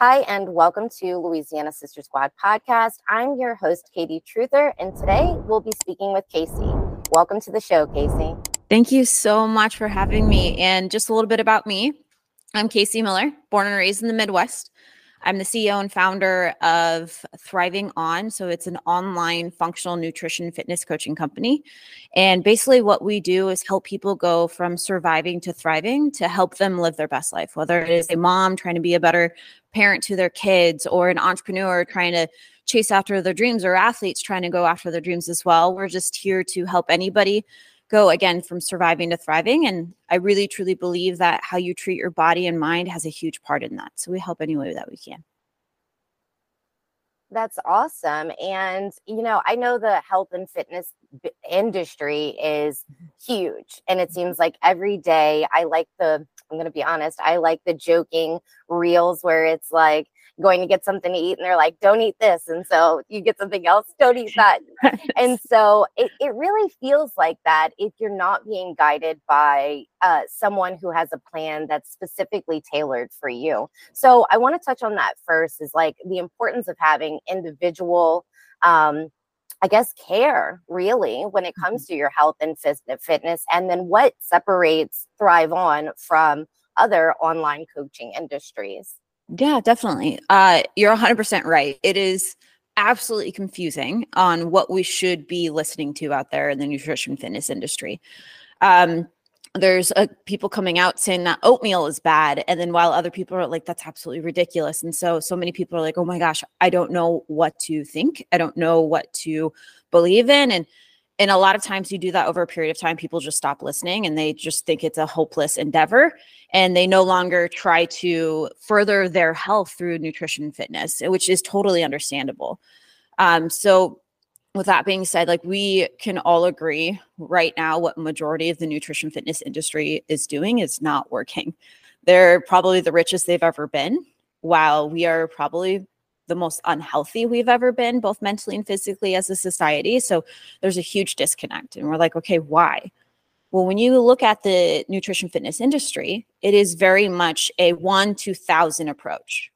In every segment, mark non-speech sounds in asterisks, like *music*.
Hi, and welcome to Louisiana Sister Squad podcast. I'm your host, Katie Truther, and today we'll be speaking with KC. Welcome to the show, KC. Thank you so much for having me. And just a little bit about me I'm KC Miller, born and raised in the Midwest. I'm the CEO and founder of Thriving On. So it's an online functional nutrition fitness coaching company. And basically, what we do is help people go from surviving to thriving to help them live their best life, whether it is a mom trying to be a better parent to their kids or an entrepreneur trying to chase after their dreams or athletes trying to go after their dreams as well. We're just here to help anybody go again from surviving to thriving. And I really truly believe that how you treat your body and mind has a huge part in that. So we help any way that we can. That's awesome. And, you know, I know the health and fitness b- industry is mm-hmm. huge. And it seems like every day I like the, I'm going to be honest, I like the joking reels where it's like, going to get something to eat and they're like don't eat this and so you get something else don't eat that *laughs* and so it, it really feels like that if you're not being guided by uh, someone who has a plan that's specifically tailored for you so i want to touch on that first is like the importance of having individual um, I guess, care really when it comes mm-hmm. to your health and fitness. And then what separates Thrive On from other online coaching industries? Yeah, definitely. Uh, you're 100% right. It is absolutely confusing on what we should be listening to out there in the nutrition fitness industry. Um, there's uh, people coming out saying that oatmeal is bad and then while other people are like that's absolutely ridiculous and so so many people are like oh my gosh i don't know what to think i don't know what to believe in and and a lot of times you do that over a period of time people just stop listening and they just think it's a hopeless endeavor and they no longer try to further their health through nutrition and fitness which is totally understandable. Um, so with that being said like we can all agree right now what majority of the nutrition fitness industry is doing is not working. They're probably the richest they've ever been while we are probably the most unhealthy we've ever been, both mentally and physically as a society. So there's a huge disconnect. And we're like, okay, why? Well, when you look at the nutrition fitness industry, it is very much a one to thousand approach,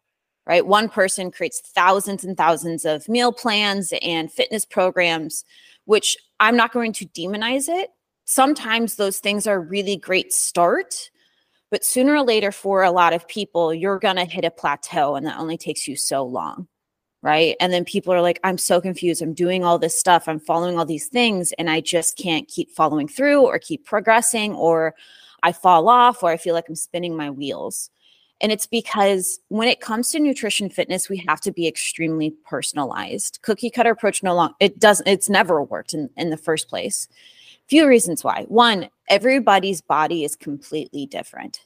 right? One person creates thousands and thousands of meal plans and fitness programs, which I'm not going to demonize it. Sometimes those things are really great start, but sooner or later, for a lot of people, you're going to hit a plateau and that only takes you so long. Right. And then people are like, I'm so confused. I'm doing all this stuff. I'm following all these things and I just can't keep following through or keep progressing or I fall off or I feel like I'm spinning my wheels. And it's because when it comes to nutrition fitness, we have to be extremely personalized. Cookie cutter approach no longer, it doesn't, it's never worked in, in the first place few reasons why. One, everybody's body is completely different,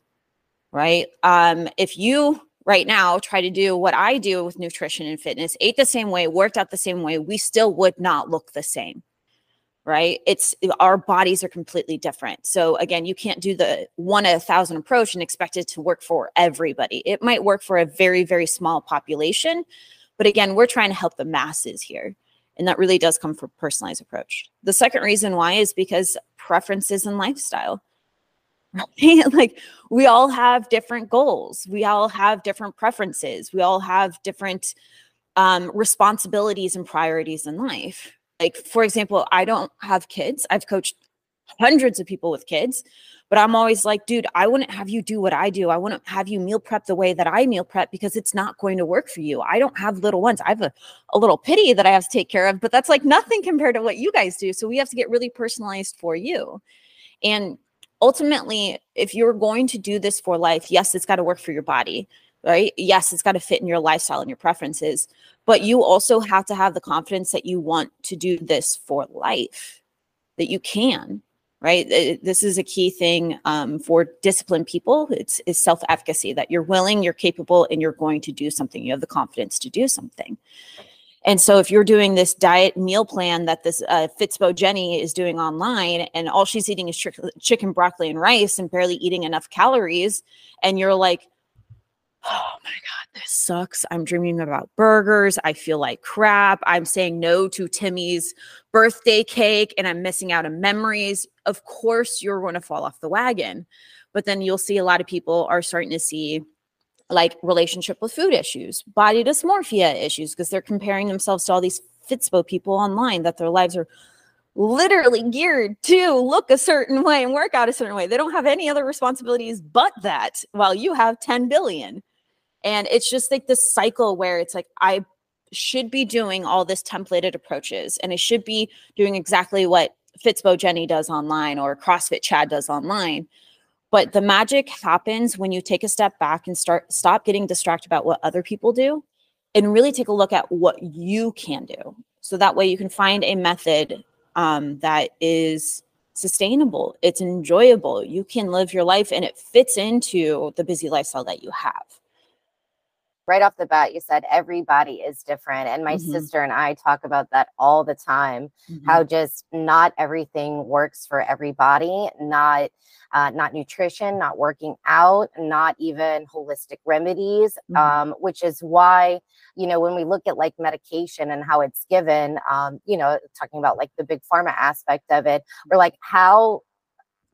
right? Um, if you right now try to do what I do with nutrition and fitness, ate the same way, worked out the same way, we still would not look the same. Right. It's our bodies are completely different. So again, you can't do the one a thousand approach and expect it to work for everybody. It might work for a very, very small population. But again, we're trying to help the masses here. And that really does come from personalized approach. The second reason why is because preferences and lifestyle. *laughs* like we all have different goals. We all have different preferences. We all have different um, responsibilities and priorities in life. Like, for example, I don't have kids. I've coached hundreds of people with kids, but I'm always like, dude, I wouldn't have you do what I do. I wouldn't have you meal prep the way that I meal prep because it's not going to work for you. I don't have little ones. I have a, a little pity that I have to take care of, but that's like nothing compared to what you guys do. So we have to get really personalized for you. And ultimately, if you're going to do this for life, yes, it's got to work for your body, right? Yes, it's got to fit in your lifestyle and your preferences, but you also have to have the confidence that you want to do this for life, that you can right? This is a key thing um, for disciplined people. It's, it's self-efficacy that you're willing you're capable and you're going to do something. You have the confidence to do something. And so if you're doing this diet meal plan that this uh, Fitspo Jenny is doing online and all she's eating is chicken, broccoli, and rice and barely eating enough calories, and you're like, oh my God, this sucks. I'm dreaming about burgers. I feel like crap. I'm saying no to Timmy's birthday cake and I'm missing out on memories. Of course, you're going to fall off the wagon. But then you'll see a lot of people are starting to see like relationship with food issues, body dysmorphia issues, because they're comparing themselves to all these Fitspo people online that their lives are literally geared to look a certain way and work out a certain way. They don't have any other responsibilities but that, while you have 10 billion. And it's just like this cycle where it's like, I should be doing all this templated approaches and I should be doing exactly what Fitspo Jenny does online or CrossFit Chad does online. But the magic happens when you take a step back and start stop getting distracted about what other people do and really take a look at what you can do. So that way you can find a method um, that is sustainable, it's enjoyable, you can live your life and it fits into the busy lifestyle that you have right off the bat you said everybody is different and my mm-hmm. sister and i talk about that all the time mm-hmm. how just not everything works for everybody not uh, not nutrition not working out not even holistic remedies mm-hmm. um, which is why you know when we look at like medication and how it's given um, you know talking about like the big pharma aspect of it or like how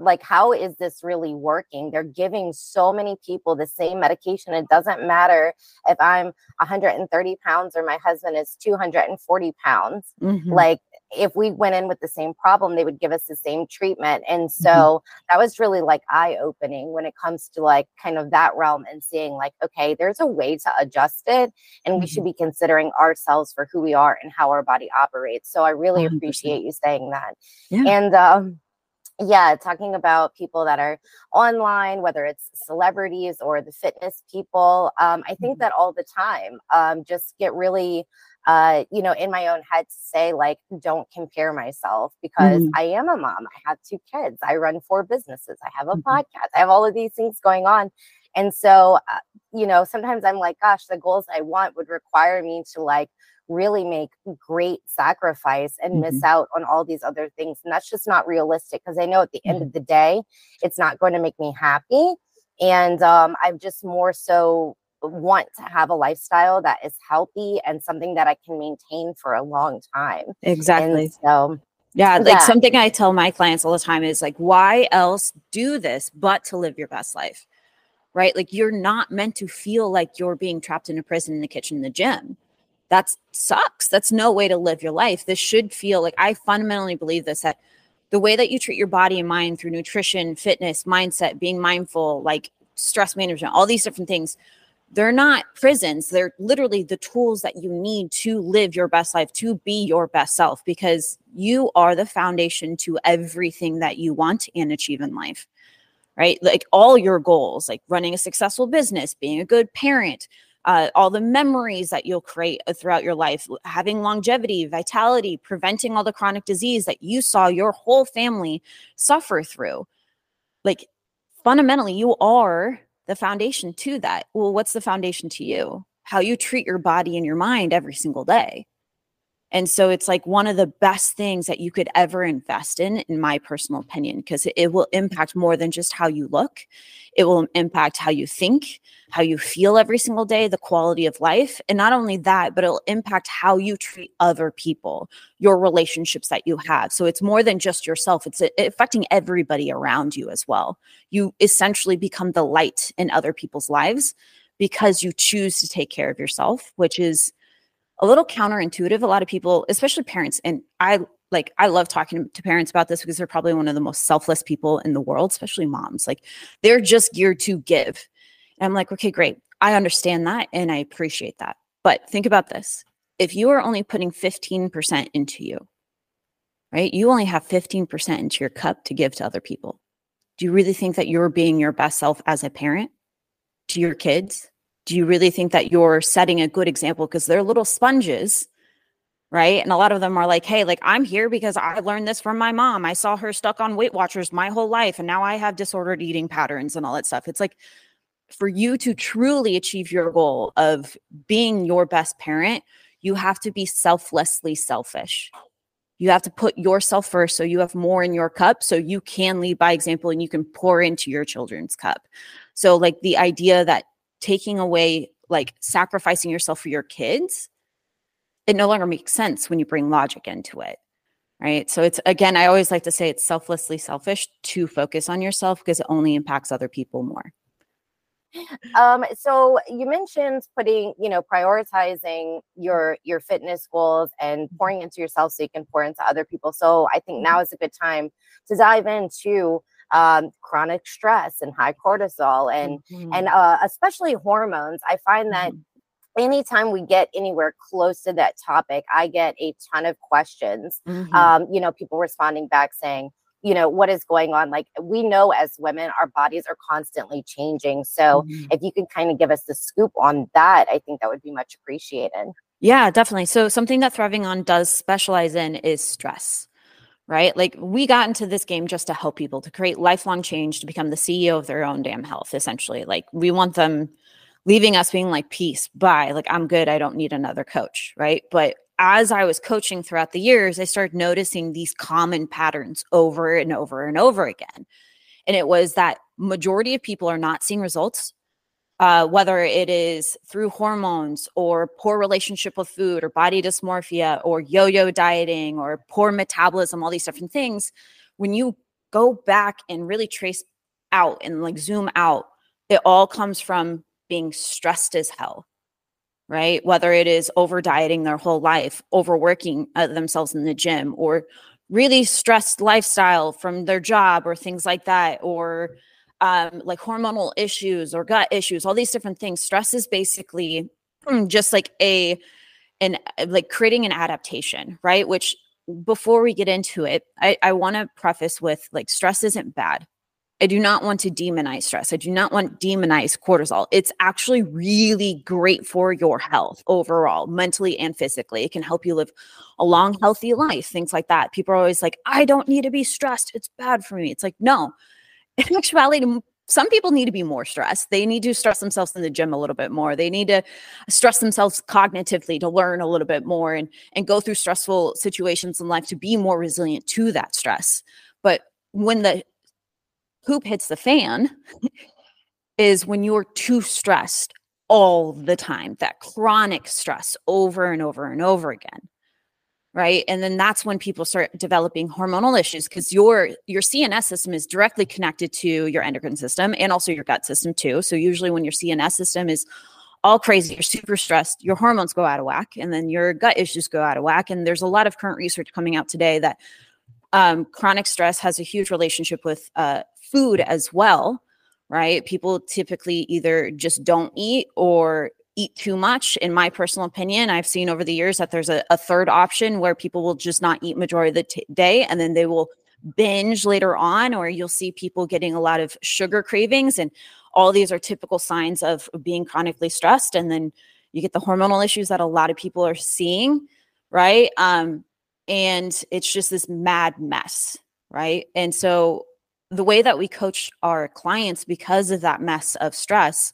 like how is this really working they're giving so many people the same medication it doesn't matter if i'm 130 pounds or my husband is 240 pounds mm-hmm. like if we went in with the same problem they would give us the same treatment and mm-hmm. so mm-hmm. that was really like eye opening when it comes to like kind of that realm and seeing like okay there's a way to adjust it and mm-hmm. we should mm-hmm. be considering ourselves for who we are and how our body operates so i really 100%. appreciate you saying that yeah. and um yeah, talking about people that are online, whether it's celebrities or the fitness people, um, I think mm-hmm. that all the time. Um, just get really, uh, you know, in my own head to say, like, don't compare myself because mm-hmm. I am a mom. I have two kids. I run four businesses. I have a mm-hmm. podcast. I have all of these things going on. And so, uh, you know, sometimes I'm like, gosh, the goals I want would require me to like really make great sacrifice and mm-hmm. miss out on all these other things. And that's just not realistic because I know at the mm-hmm. end of the day, it's not going to make me happy. And um, I'm just more so want to have a lifestyle that is healthy and something that I can maintain for a long time. Exactly. And so yeah, like yeah. something I tell my clients all the time is like, why else do this but to live your best life? Right? Like you're not meant to feel like you're being trapped in a prison in the kitchen in the gym that sucks. That's no way to live your life. This should feel like I fundamentally believe this that the way that you treat your body and mind through nutrition, fitness, mindset, being mindful, like stress management, all these different things, they're not prisons. They're literally the tools that you need to live your best life, to be your best self, because you are the foundation to everything that you want and achieve in life, right? Like all your goals, like running a successful business, being a good parent, uh, all the memories that you'll create uh, throughout your life, having longevity, vitality, preventing all the chronic disease that you saw your whole family suffer through. Like fundamentally, you are the foundation to that. Well, what's the foundation to you? How you treat your body and your mind every single day. And so it's like one of the best things that you could ever invest in, in my personal opinion, because it, will impact more than just how you look. It will impact how you think, how you feel every single day, the quality of life. And not only that, but it'll impact how you treat other people, your relationships that you have. So it's more than just yourself, it's uh, affecting everybody around you as well. You essentially become the light in other people's lives because you choose to take care of yourself, which is a little counterintuitive. A lot of people, especially parents, and I like I love talking to parents about this because they're probably one of the most selfless people in the world, especially moms. Like they're just geared to give. And I'm like, okay, great. I understand that and I appreciate that. But think about this. If you are only putting 15% into you, right? You only have 15% into your cup to give to other people. Do you really think that you're being your best self as a parent to your kids? Do you really think that you're setting a good example? Because they're little sponges right? And a lot of them are like hey like i'm here because i learned this from my mom. I saw her stuck on weight watchers my whole life and now i have disordered eating patterns and all that stuff. It's like for you to truly achieve your goal of being your best parent you have to be selflessly selfish. You have to put yourself first so you have more in your cup so you can lead by example and you can pour into your children's cup. So like the idea that taking away like sacrificing yourself for your kids it no longer makes sense when you bring logic into it right so it's again i always like to say it's selflessly selfish to focus on yourself because it only impacts other people more um, so you mentioned putting, you know, prioritizing your your fitness goals and mm-hmm. pouring into yourself so you can pour into other people. So I think now mm-hmm. is a good time to dive into um, chronic stress and high cortisol and mm-hmm. and uh, especially hormones. I find that mm-hmm. anytime we get anywhere close to that topic, I get a ton of questions. Mm-hmm. Um, you know, people responding back saying, you know what is going on like we know as women our bodies are constantly changing so mm-hmm. if you could kind of give us the scoop on that i think that would be much appreciated yeah definitely so something that thriving on does specialize in is stress right? Like we got into this game just to help people to create lifelong change to become the ceo of their own damn health essentially. Like we want them leaving us being like peace bye like i'm good i don't need another coach right? But as I was coaching throughout the years, I started noticing these common patterns over and over and over again. And it was that majority of people are not seeing results, uh, whether it is through hormones or poor relationship with food or body dysmorphia or yo yo dieting or poor metabolism, all these different things. When you go back and really trace out and like zoom out, it all comes from being stressed as hell right? Whether it is over dieting their whole life, overworking uh, themselves in the gym, or really stressed lifestyle from their job, or things like that, or um, like hormonal issues or gut issues, all these different things. Stress is basically hmm, just like a, an uh, like creating an adaptation, right? Which before we get into it, I, I want to preface with like stress isn't bad. I do not want to demonize stress. I do not want demonize cortisol. It's actually really great for your health overall, mentally and physically. It can help you live a long, healthy life, things like that. People are always like, I don't need to be stressed. It's bad for me. It's like, no. In actuality, some people need to be more stressed. They need to stress themselves in the gym a little bit more. They need to stress themselves cognitively to learn a little bit more and and go through stressful situations in life to be more resilient to that stress. But when the poop hits the fan is when you're too stressed all the time, that chronic stress over and over and over again. Right. And then that's when people start developing hormonal issues because your your CNS system is directly connected to your endocrine system and also your gut system too. So usually when your CNS system is all crazy, you're super stressed, your hormones go out of whack, and then your gut issues go out of whack. And there's a lot of current research coming out today that um, chronic stress has a huge relationship with uh, food as well, right? People typically either just don't eat or eat too much. In my personal opinion, I've seen over the years that there's a, a third option where people will just not eat majority of the t- day and then they will binge later on, or you'll see people getting a lot of sugar cravings. And all these are typical signs of being chronically stressed. And then you get the hormonal issues that a lot of people are seeing, right? Um, and it's just this mad mess, right? And so the way that we coach our clients because of that mess of stress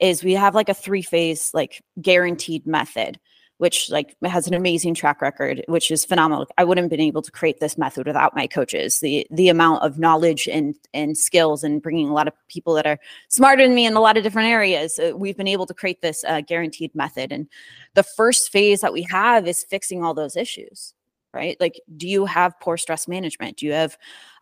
is we have like a three phase like guaranteed method which like has an amazing track record which is phenomenal. I wouldn't have been able to create this method without my coaches. The the amount of knowledge and and skills and bringing a lot of people that are smarter than me in a lot of different areas uh, we've been able to create this uh, guaranteed method. And the first phase that we have is fixing all those issues right? Like, do you have poor stress management? Do you have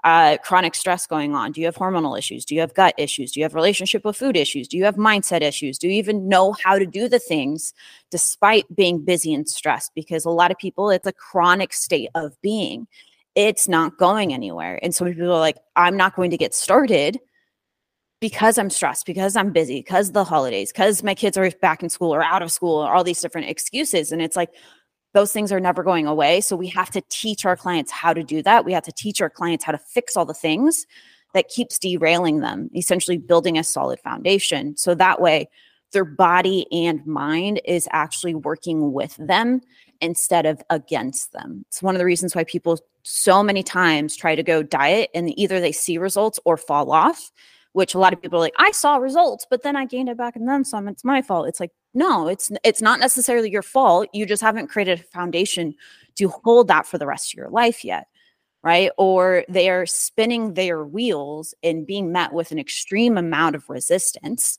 uh, chronic stress going on? Do you have hormonal issues? Do you have gut issues? Do you have relationship with food issues? Do you have mindset issues? Do you even know how to do the things despite being busy and stressed? Because a lot of people, it's a chronic state of being. It's not going anywhere. And so people are like, I'm not going to get started because I'm stressed, because I'm busy, because the holidays, because my kids are back in school or out of school, or all these different excuses. And it's like, those things are never going away. So we have to teach our clients how to do that. We have to teach our clients how to fix all the things that keeps derailing them, essentially building a solid foundation. So that way their body and mind is actually working with them instead of against them. It's one of the reasons why people so many times try to go diet and either they see results or fall off, which a lot of people are like, I saw results, but then I gained it back and then some. It's my fault. It's like, no it's it's not necessarily your fault you just haven't created a foundation to hold that for the rest of your life yet right? Or they are spinning their wheels and being met with an extreme amount of resistance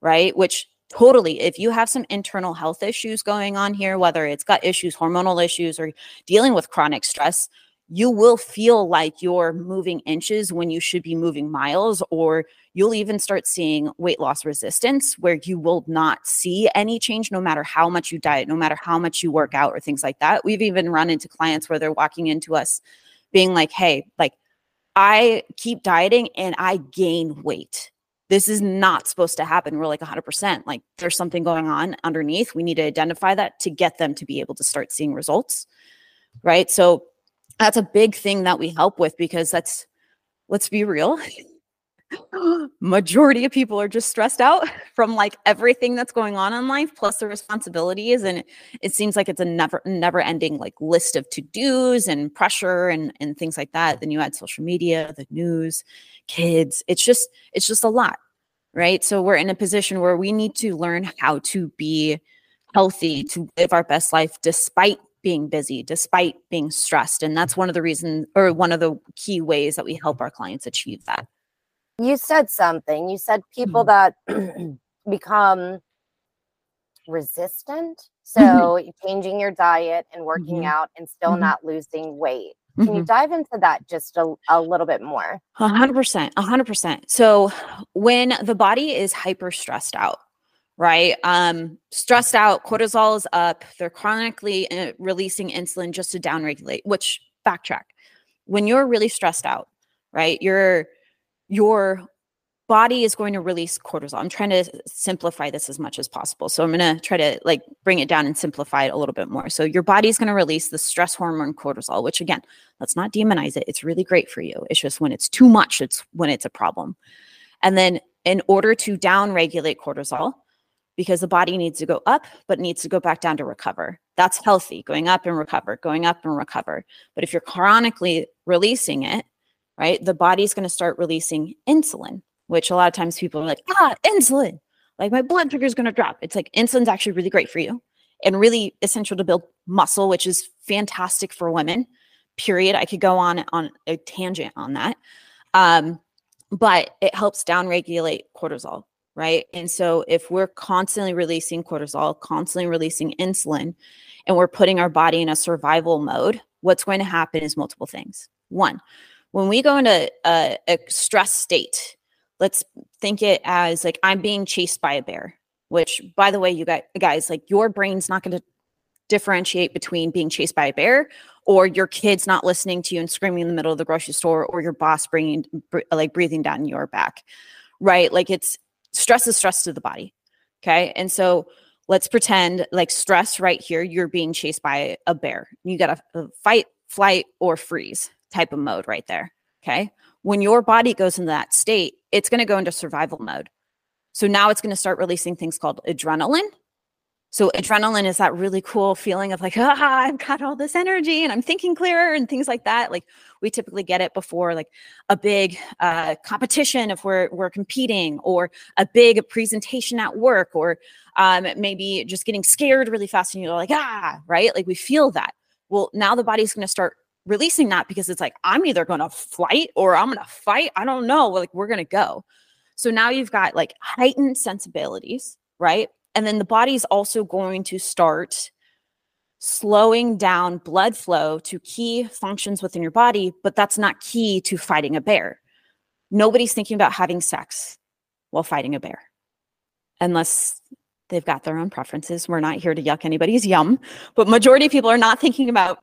right? Which totally if you have some internal health issues going on here whether it's gut issues hormonal issues or dealing with chronic stress you will feel like you're moving inches when you should be moving miles or you'll even start seeing weight loss resistance where you will not see any change no matter how much you diet, no matter how much you work out or things like that. We've even run into clients where they're walking into us being like, hey, like I keep dieting and I gain weight. This is not supposed to happen. We're like 100%. Like there's something going on underneath. We need to identify that to get them to be able to start seeing results. Right. So that's a big thing that we help with because that's, let's be real, *laughs* *gasps* majority of people are just stressed out *laughs* from like everything that's going on in life plus the responsibilities and it seems like it's a never never ending like list of to-dos and pressure and and things like that. Then you add social media the news kids it's just it's just a lot right? So we're in a position where we need to learn how to be healthy to live our best life despite being busy despite being stressed and that's one of the reasons or one of the key ways that we help our clients achieve that you said something. You said people mm-hmm. that *clears throat* become resistant. So mm-hmm. changing your diet and working mm-hmm. out and still mm-hmm. not losing weight. Can you mm-hmm. dive into that just a, a little bit more? A hundred percent, a hundred percent. So when the body is hyper stressed out, right? Um, stressed out, cortisol is up. They're chronically uh, releasing insulin just to downregulate. Which backtrack, when you're really stressed out, right? You're your body is going to release cortisol. I'm trying to simplify this as much as possible. So I'm going to try to like bring it down and simplify it a little bit more. So your body is going to release the stress hormone cortisol, which again, let's not demonize it. It's really great for you. It's just when it's too much, it's when it's a problem. And then in order to down regulate cortisol, because the body needs to go up, but needs to go back down to recover. That's healthy, going up and recover, going up and recover. But if you're chronically releasing it, right? The body's going to start releasing insulin, which a lot of times people are like, ah, insulin, like my blood sugar is going to drop. It's like insulin's actually really great for you and really essential to build muscle, which is fantastic for women. Period. I could go on on a tangent on that. Um, but it helps downregulate cortisol, right? And so if we're constantly releasing cortisol, constantly releasing insulin, and we're putting our body in a survival mode, what's going to happen is multiple things. One, when we go into a, a stress state, let's think it as like I'm being chased by a bear, which by the way, you guys, like your brain's not going to differentiate between being chased by a bear or your kids not listening to you and screaming in the middle of the grocery store or your boss bringing like breathing down your back right? Like it's stress is stress to the body okay? And so let's pretend like stress right here you're being chased by a bear. You got to uh, fight flight or freeze type of mode right there. Okay. When your body goes into that state, it's going to go into survival mode. So now it's going to start releasing things called adrenaline. So adrenaline is that really cool feeling of like, *laughs* ah, I've got all this energy and I'm thinking clearer and things like that. Like we typically get it before like a big uh, competition if we're we're competing or a big presentation at work or um, maybe just getting scared really fast and you're like, ah, right? Like we feel that. Well, now the body's going to start releasing that because it's like I'm either going to flight or I'm going to fight. I don't know. Like we're going to go. So now you've got like heightened sensibilities, right? And then the body's also going to start slowing down blood flow to key functions within your body, but that's not key to fighting a bear. Nobody's thinking about having sex while fighting a bear unless they've got their own preferences. We're not here to yuck anybody's yum, but majority of people are not thinking about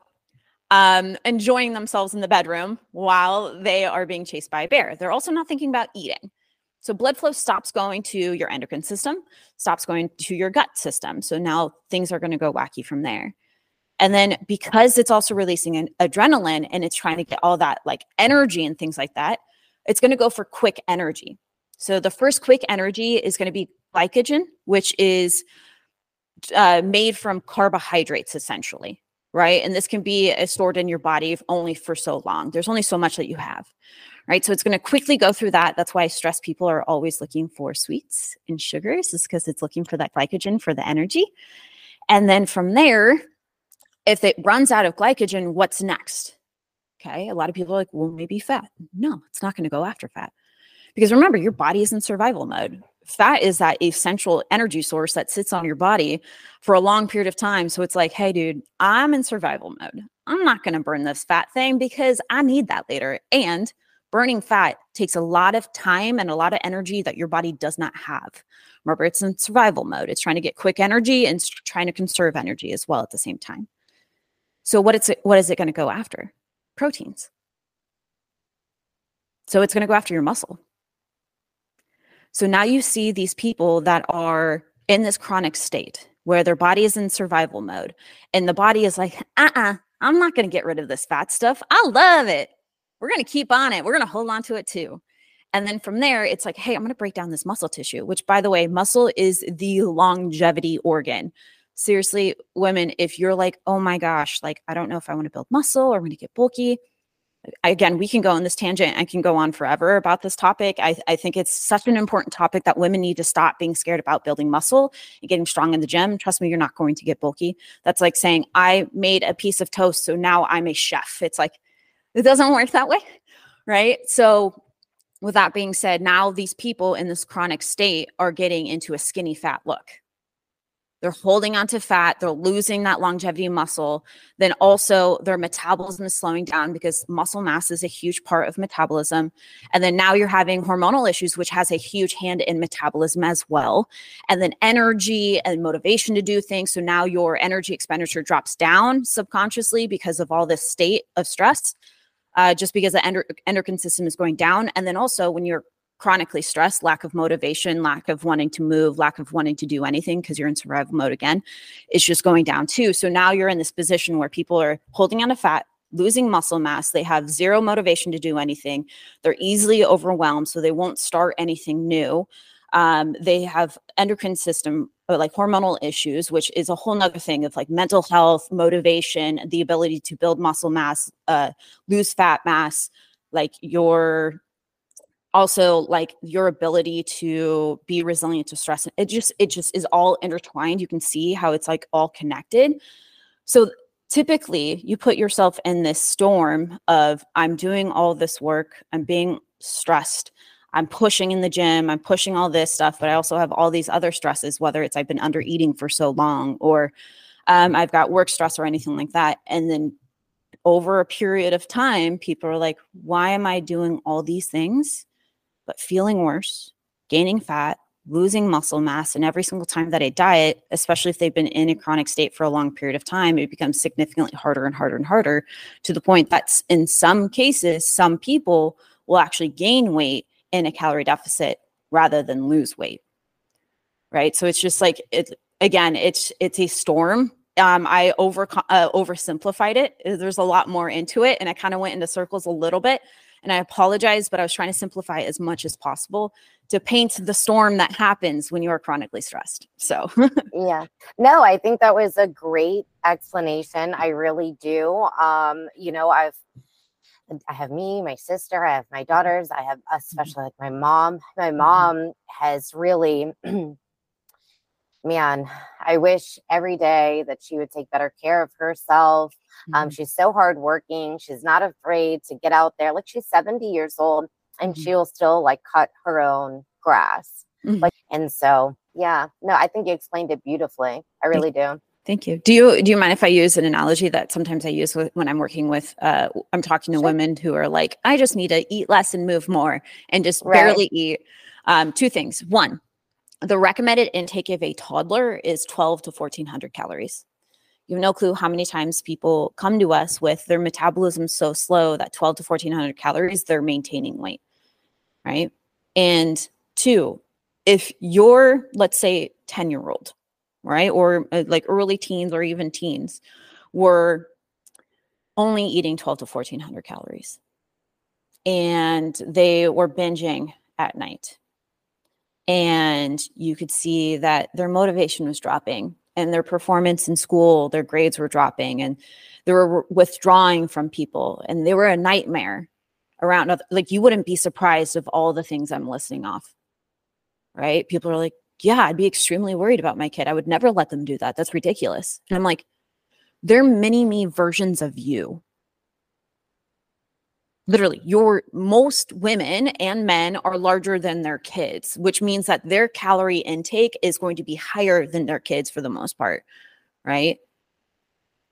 um, enjoying themselves in the bedroom while they are being chased by a bear. They're also not thinking about eating. So blood flow stops going to your endocrine system, stops going to your gut system. So now things are going to go wacky from there. And then because it's also releasing an adrenaline and it's trying to get all that like energy and things like that, it's going to go for quick energy. So the first quick energy is going to be glycogen, which is uh, made from carbohydrates essentially right? And this can be uh, stored in your body only for so long. There's only so much that you have, right? So it's going to quickly go through that. That's why stress people are always looking for sweets and sugars, is because it's looking for that glycogen for the energy. And then from there, if it runs out of glycogen, what's next? Okay. A lot of people are like, well, maybe fat. No, it's not going to go after fat. Because remember, your body is in survival mode fat is that essential energy source that sits on your body for a long period of time. So it's like, hey, dude, I'm in survival mode. I'm not going to burn this fat thing because I need that later. And burning fat takes a lot of time and a lot of energy that your body does not have. Remember, it's in survival mode. It's trying to get quick energy and trying to conserve energy as well at the same time. So what it's what is it going to go after? Proteins. So it's going to go after your muscle. So now you see these people that are in this chronic state where their body is in survival mode and the body is like, uh-uh, I'm not going to get rid of this fat stuff. I love it. We're going to keep on it. We're going to hold on to it too. And then from there, it's like, hey, I'm going to break down this muscle tissue, which, by the way, muscle is the longevity organ. Seriously, women, if you're like, oh my gosh, like, I don't know if I want to build muscle or going to get bulky. Again, we can go on this tangent. I can go on forever about this topic. I, I think it's such an important topic that women need to stop being scared about building muscle and getting strong in the gym. Trust me, you're not going to get bulky. That's like saying, I made a piece of toast, so now I'm a chef. It's like, it doesn't work that way. Right. So, with that being said, now these people in this chronic state are getting into a skinny fat look. They're holding on to fat, they're losing that longevity muscle. Then also their metabolism is slowing down because muscle mass is a huge part of metabolism. And then now you're having hormonal issues, which has a huge hand in metabolism as well. And then energy and motivation to do things. So now your energy expenditure drops down subconsciously because of all this state of stress uh, just because the endo- endocrine system is going down. And then also when you're chronically stressed, lack of motivation, lack of wanting to move, lack of wanting to do anything because you're in survival mode again, is just going down too. So now you're in this position where people are holding on to fat, losing muscle mass. They have zero motivation to do anything. They're easily overwhelmed, so they won't start anything new. Um, they have endocrine system like hormonal issues, which is a whole nother thing of like mental health, motivation, the ability to build muscle mass, uh, lose fat mass, like your also like your ability to be resilient to stress. It just it just is all intertwined. You can see how it's like all connected. So typically you put yourself in this storm of I'm doing all this work, I'm being stressed I'm pushing in the gym, I'm pushing all this stuff, but I also have all these other stresses, whether it's I've been under eating for so long or um, I've got work stress or anything like that. And then over a period of time, people are like, why am I doing all these things, but feeling worse, gaining fat, losing muscle mass? And every single time that I diet, especially if they've been in a chronic state for a long period of time, it becomes significantly harder and harder and harder to the point that in some cases, some people will actually gain weight in a calorie deficit rather than lose weight right so it's just like it again it's it's a storm um, I over uh, oversimplified it. There's a lot more into it, and I kind of went into circles a little bit. And I apologize, but I was trying to simplify as much as possible to paint the storm that happens when you are chronically stressed. So, *laughs* yeah, no, I think that was a great explanation. I really do. Um, you know, I've I have me, my sister, I have my daughters, I have mm-hmm. especially like my mom. My mm-hmm. mom has really, *clears throat* man, I wish every day that she would take better care of herself. Um, mm-hmm. Um, she's so hardworking. She's not afraid to get out there. Like she's 70 years old and mm-hmm. she'll still like cut her own grass. Mm-hmm. Like, and so, yeah, no, I think you explained it beautifully. I really do. Thank you. Do you do you mind if I use an analogy that sometimes I use with, when I'm working with uh, I'm talking to sure. women who are like, I just need to eat less and move more and just right. barely eat. Um, two things. One, the recommended intake of a toddler is 12 to 1400 calories. You have no clue how many times people come to us with their metabolism so slow that 12 to 1400 calories they're maintaining weight, right? And two, if you're let's say 10 year old right? Or uh, like early teens or even teens were only eating 12 to 1400 calories. And they were binging at night. And you could see that their motivation was dropping and their performance in school, their grades were dropping and they were withdrawing from people and they were a nightmare around like you wouldn't be surprised of all the things I'm listing off. Right? People are like, yeah, I'd be extremely worried about my kid. I would never let them do that. That's ridiculous. And I'm like, they're mini me versions of you. Literally, your most women and men are larger than their kids, which means that their calorie intake is going to be higher than their kids for the most part. Right.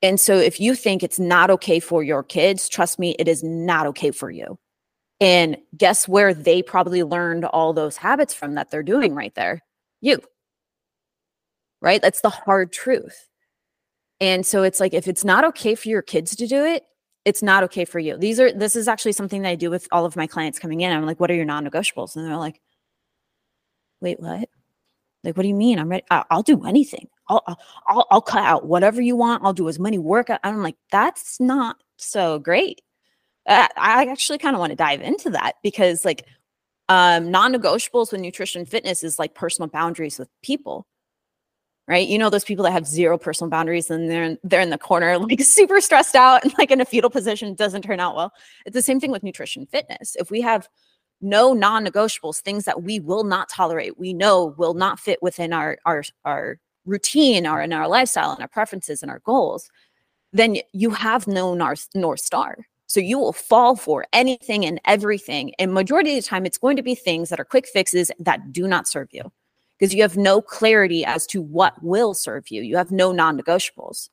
And so if you think it's not okay for your kids, trust me, it is not okay for you. And guess where they probably learned all those habits from that they're doing right there? You. Right? That's the hard truth. And so it's like if it's not okay for your kids to do it, it's not okay for you. These are this is actually something that I do with all of my clients coming in. I'm like, what are your non-negotiables? And they're like, wait, what? Like, what do you mean? I'm ready. I'll do anything. I'll, I'll, I'll cut out whatever you want. I'll do as many workout. I'm like, that's not so great. I actually kind of want to dive into that because like um, non-negotiables with nutrition fitness is like personal boundaries with people right? You know those people that have zero personal boundaries and they're in, they're in the corner *laughs* like super stressed out and like in a fetal position doesn't turn out well. It's the same thing with nutrition fitness. If we have no non-negotiables, things that we will not tolerate, we know will not fit within our our our routine, our in our lifestyle and our preferences and our goals, then you have no north star. So you will fall for anything and everything. And majority of the time, it's going to be things that are quick fixes that do not serve you because you have no clarity as to what will serve you. You have no non-negotiables.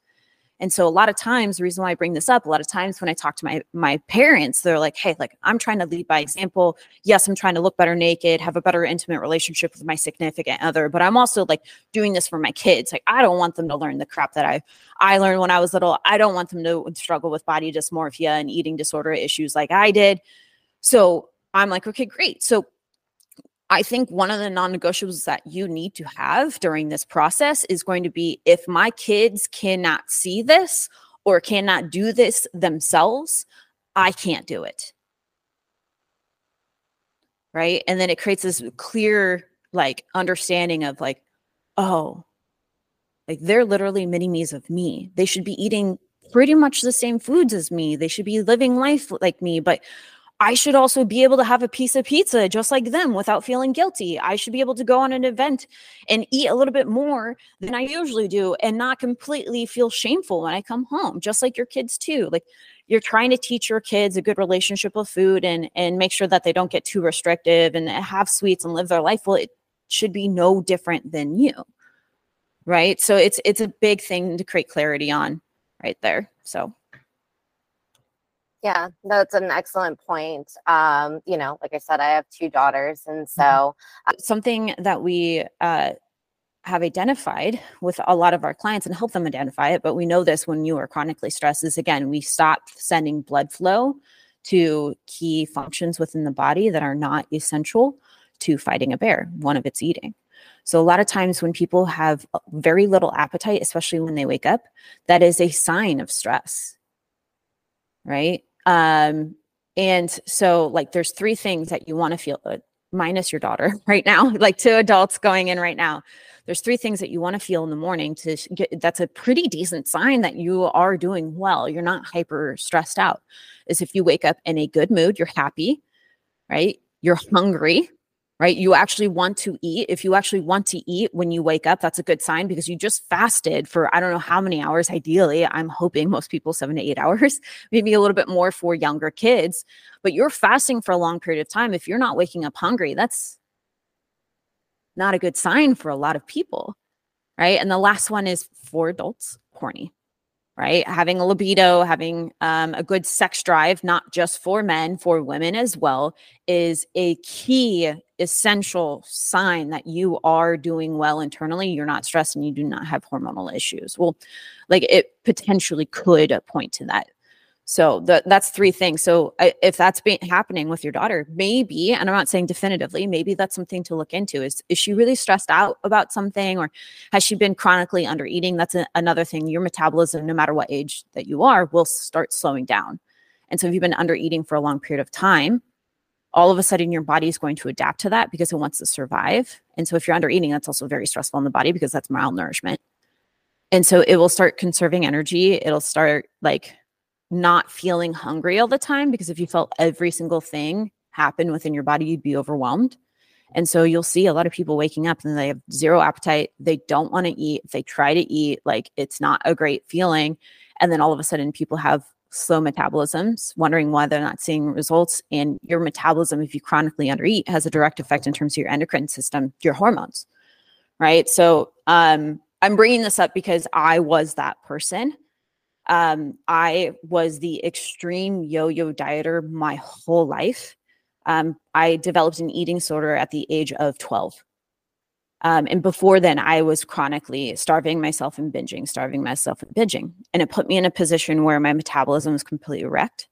And so a lot of times, the reason why I bring this up, a lot of times when I talk to my my parents, they're like, "Hey, like I'm trying to lead by example. Yes, I'm trying to look better naked, have a better intimate relationship with my significant other, but I'm also like doing this for my kids. Like I don't want them to learn the crap that I I learned when I was little. I don't want them to struggle with body dysmorphia and eating disorder issues like I did. So I'm like, okay, great. So I think one of the non negotiables that you need to have during this process is going to be if my kids cannot see this or cannot do this themselves, I can't do it. Right. And then it creates this clear, like, understanding of, like, oh, like they're literally mini me's of me. They should be eating pretty much the same foods as me. They should be living life like me. But I should also be able to have a piece of pizza just like them without feeling guilty. I should be able to go on an event and eat a little bit more than I usually do and not completely feel shameful when I come home, just like your kids too. Like you're trying to teach your kids a good relationship with food and and make sure that they don't get too restrictive and have sweets and live their life. Well, it should be no different than you. Right? So it's it's a big thing to create clarity on right there. So yeah, that's an excellent point. Um, you know, like I said, I have two daughters, and mm-hmm. so uh, something that we uh, have identified with a lot of our clients and help them identify it, but we know this when you are chronically stressed is again, we stop sending blood flow to key functions within the body that are not essential to fighting a bear. One of it's eating. So, a lot of times when people have very little appetite, especially when they wake up, that is a sign of stress, right? Um, and so like there's three things that you want to feel uh, minus your daughter *laughs* right now, *laughs* like two adults going in right now. There's three things that you want to feel in the morning to get that's a pretty decent sign that you are doing well. You're not hyper stressed out. Is if you wake up in a good mood, you're happy, right? You're hungry, right? You actually want to eat. If you actually want to eat when you wake up, that's a good sign because you just fasted for I don't know how many hours. Ideally, I'm hoping most people seven to eight *laughs* hours, maybe a little bit more for younger kids, but you're fasting for a long period of time. If you're not waking up hungry, that's not a good sign for a lot of people, right? And the last one is for adults, horny right? Having a libido, having um, a good sex drive, not just for men, for women as well, is a key, essential sign that you are doing well internally. You're not stressed and you do not have hormonal issues. Well, like it potentially could point to that. So the, that's three things. So I, if that's been happening with your daughter, maybe, and I'm not saying definitively, maybe that's something to look into. Is is she really stressed out about something, or has she been chronically under eating? That's a, another thing. Your metabolism, no matter what age that you are, will start slowing down. And so if you've been under eating for a long period of time, all of a sudden your body is going to adapt to that because it wants to survive. And so if you're under eating, that's also very stressful on the body because that's malnourishment. And so it will start conserving energy. It'll start like not feeling hungry all the time because if you felt every single thing happen within your body, you'd be overwhelmed. And so you'll see a lot of people waking up and they have zero appetite. They don't want to eat. If they try to eat, like it's not a great feeling. And then all of a sudden, people have slow metabolisms, wondering why they're not seeing results. And your metabolism, if you chronically undereat, has a direct effect in terms of your endocrine system, your hormones. Right. So um, I'm bringing this up because I was that person um, I was the extreme yo yo dieter my whole life. Um, I developed an eating disorder at the age of 12. Um, and before then, I was chronically starving myself and binging, starving myself and binging. And it put me in a position where my metabolism was completely wrecked.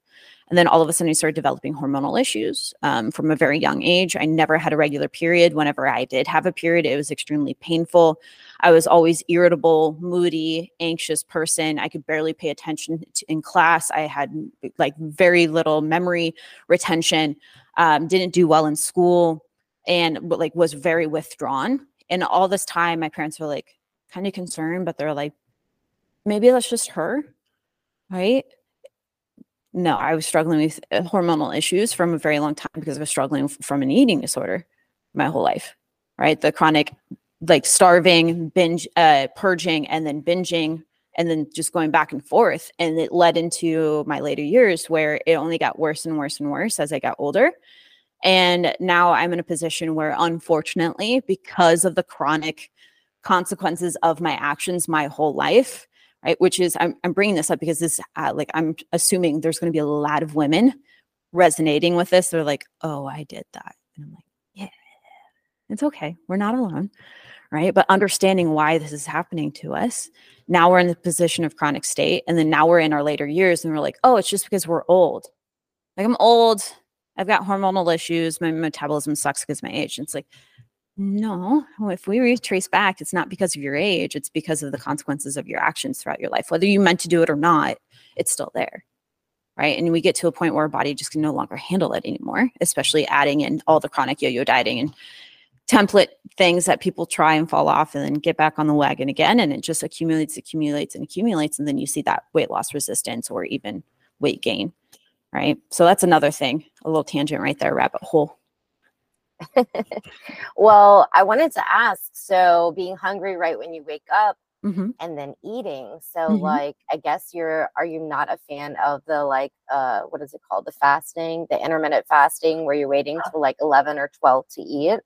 And then all of a sudden, I started developing hormonal issues um, from a very young age. I never had a regular period. Whenever I did have a period, it was extremely painful. I was always irritable, moody, anxious person. I could barely pay attention to, in class. I had like very little memory retention. Um, didn't do well in school, and like was very withdrawn. And all this time, my parents were like kind of concerned, but they're like, maybe that's just her, right? No, I was struggling with uh, hormonal issues from a very long time because I was struggling from an eating disorder my whole life, right? The chronic, like starving, binge, uh, purging, and then binging, and then just going back and forth. And it led into my later years where it only got worse and worse and worse as I got older. And now I'm in a position where, unfortunately, because of the chronic consequences of my actions my whole life, right? Which is, I'm, I'm bringing this up because this, uh, like, I'm assuming there's going to be a lot of women resonating with this. They're like, oh, I did that. And I'm like, yeah, it's okay. We're not alone, right? But understanding why this is happening to us. Now we're in the position of chronic state. And then now we're in our later years and we're like, oh, it's just because we're old. Like, I'm old. I've got hormonal issues. My metabolism sucks because my age. And it's like, no, if we retrace back, it's not because of your age, it's because of the consequences of your actions throughout your life. Whether you meant to do it or not, it's still there. Right. And we get to a point where our body just can no longer handle it anymore, especially adding in all the chronic yo yo dieting and template things that people try and fall off and then get back on the wagon again. And it just accumulates, accumulates, and accumulates. And then you see that weight loss resistance or even weight gain. Right. So that's another thing, a little tangent right there, rabbit hole. *laughs* well, I wanted to ask so being hungry right when you wake up mm-hmm. and then eating. So mm-hmm. like I guess you're are you not a fan of the like uh what is it called? The fasting, the intermittent fasting where you're waiting till like 11 or 12 to eat?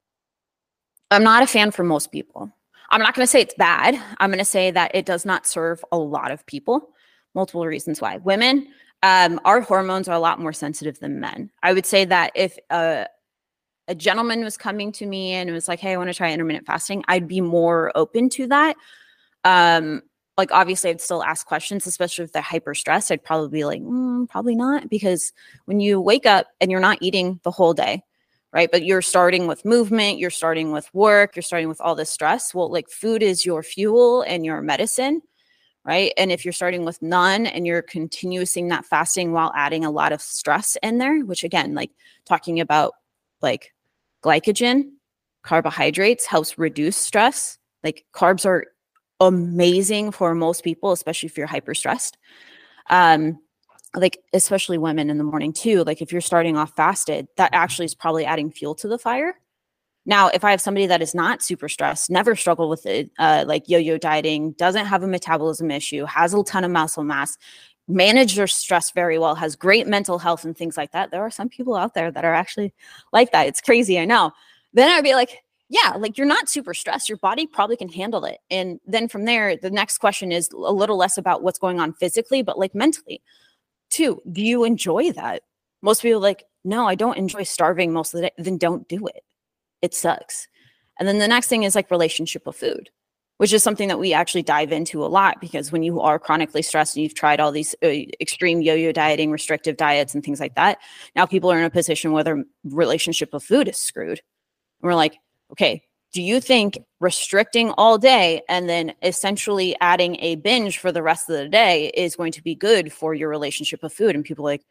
I'm not a fan for most people. I'm not going to say it's bad. I'm going to say that it does not serve a lot of people. Multiple reasons why. Women, um, our hormones are a lot more sensitive than men. I would say that if uh, a gentleman was coming to me and was like, "Hey, I want to try intermittent fasting," I'd be more open to that. Um, like obviously, I'd still ask questions, especially if they're hyper stressed. I'd probably be like, mm, "Probably not," because when you wake up and you're not eating the whole day, right? But you're starting with movement, you're starting with work, you're starting with all this stress. Well, like food is your fuel and your medicine right? And if you're starting with none and you're continuing that fasting while adding a lot of stress in there, which again, like talking about like glycogen, carbohydrates helps reduce stress. Like carbs are amazing for most people, especially if you're hyper stressed. Um, like especially women in the morning too. Like if you're starting off fasted, that actually is probably adding fuel to the fire. Now, if I have somebody that is not super stressed, never struggled with it, uh, like yo-yo dieting, doesn't have a metabolism issue, has a ton of muscle mass, manage their stress very well, has great mental health and things like that. There are some people out there that are actually like that. It's crazy, I know. Then I'd be like, yeah, like you're not super stressed. Your body probably can handle it. And then from there, the next question is a little less about what's going on physically, but like mentally. Two, do you enjoy that? Most people like, no, I don't enjoy starving most of the day. Then don't do it. It sucks. And then the next thing is like relationship with food which is something that we actually dive into a lot because when you are chronically stressed and you've tried all these uh, extreme yo-yo dieting restrictive diets and things like that now people are in a position where their relationship with food is screwed. And we're like okay do you think restricting all day and then essentially adding a binge for the rest of the day is going to be good for your relationship with food? And people like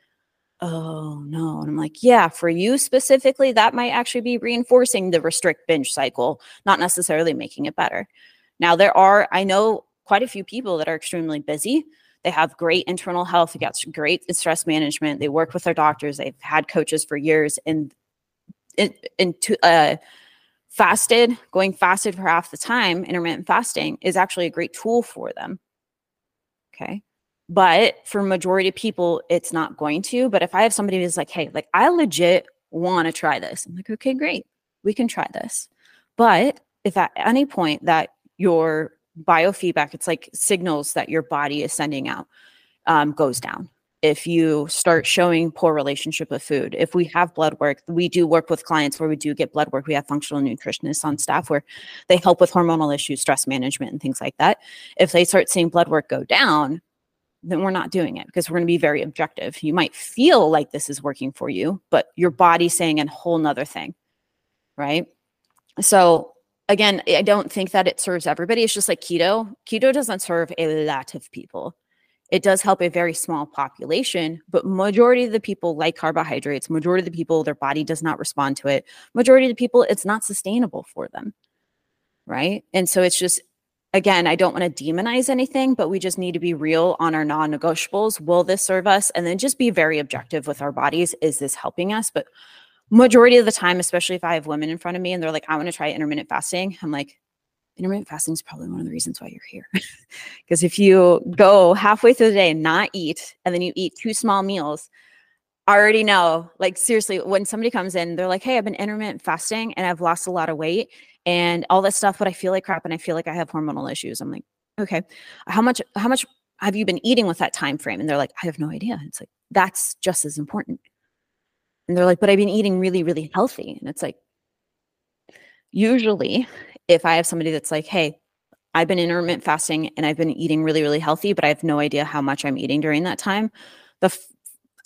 oh no. And i'm like yeah for you specifically that might actually be reinforcing the restrict binge cycle not necessarily making it better now, there are, I know quite a few people that are extremely busy. They have great internal health, they got great stress management. They work with their doctors. They've had coaches for years, and into uh, fasted, going fasted for half the time, intermittent fasting is actually a great tool for them. Okay. But for majority of people, it's not going to. But if I have somebody who's like, hey, like I legit want to try this, I'm like, okay, great. We can try this. But if at any point that your biofeedback, it's like signals that your body is sending out, um, goes down. if you start showing poor relationship with food if we have blood work we do work with clients where we do get blood work. We have functional nutritionists on staff where they help with hormonal issues stress management and things like that. If they start seeing blood work go down then we're not doing it because we're going to be very objective. You might feel like this is working for you but your body's saying a whole nother thing right? So again i don't think that it serves everybody it's just like keto keto doesn't serve a lot of people. It does help a very small population but majority of the people like carbohydrates majority of the people their body does not respond to it majority of the people it's not sustainable for them right? And so it's just again i don't want to demonize anything but we just need to be real on our non-negotiables. Will this serve us? And then just be very objective with our bodies. Is this helping us? But majority of the time especially if i have women in front of me and they're like i want to try intermittent fasting i'm like intermittent fasting is probably one of the reasons why you're here. *laughs* Because if you go halfway through the day and not eat, and then you eat two small meals, I already know, like seriously, when somebody comes in, they're like, Hey, I've been intermittent fasting and I've lost a lot of weight and all this stuff, but I feel like crap and I feel like I have hormonal issues. I'm like, okay, how much, how much have you been eating with that time frame? And they're like, I have no idea. It's like, that's just as important. And they're like, but I've been eating really, really healthy. And it's like, usually if I have somebody that's like, hey, I've been intermittent fasting and I've been eating really, really healthy, but I have no idea how much I'm eating during that time. The f-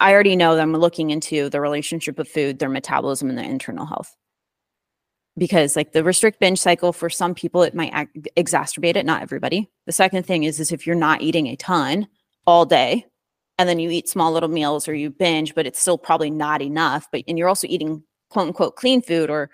I already know that I'm looking into the relationship of food, their metabolism, and their internal health. Because like the restrict binge cycle for some people, it might exacerbate it, not everybody. The second thing is, is if you're not eating a ton all day, and then you eat small little meals or you binge, but it's still probably not enough. But and you're also eating quote unquote clean food or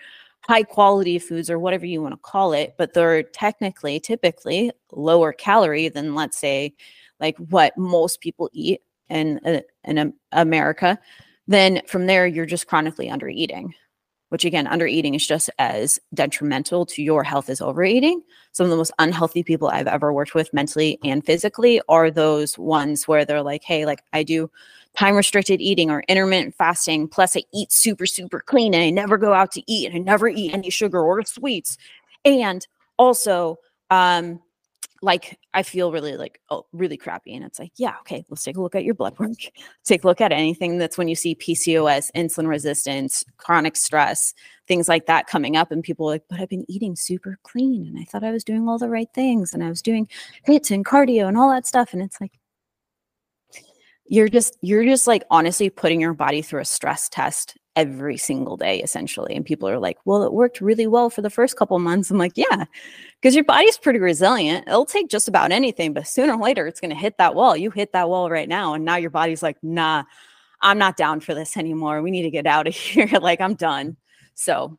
high quality foods or whatever you want to call it, but they're technically, typically lower calorie than, let's say, like what most people eat in, uh, in America, then from there, you're just chronically under eating which again, under eating is just as detrimental to your health as overeating. Some of the most unhealthy people I've ever worked with mentally and physically are those ones where they're like, hey, like I do time restricted eating or intermittent fasting, plus I eat super, super clean and I never go out to eat and I never eat any sugar or sweets. And also, um, like I feel really like oh really crappy. And it's like, yeah, okay, let's take a look at your blood work. *laughs* take a look at anything that's when you see PCOS, insulin resistance, chronic stress, things like that coming up. And people like, but I've been eating super clean and I thought I was doing all the right things and I was doing HIIT and cardio and all that stuff. And it's like, you're just you're just like honestly putting your body through a stress test every single day essentially and people are like well it worked really well for the first couple months. I'm like yeah because your body's pretty resilient. It'll take just about anything but sooner or later it's going to hit that wall. You hit that wall right now and now your body's like nah i'm not down for this anymore. We need to get out of *laughs* here. Like i'm done. So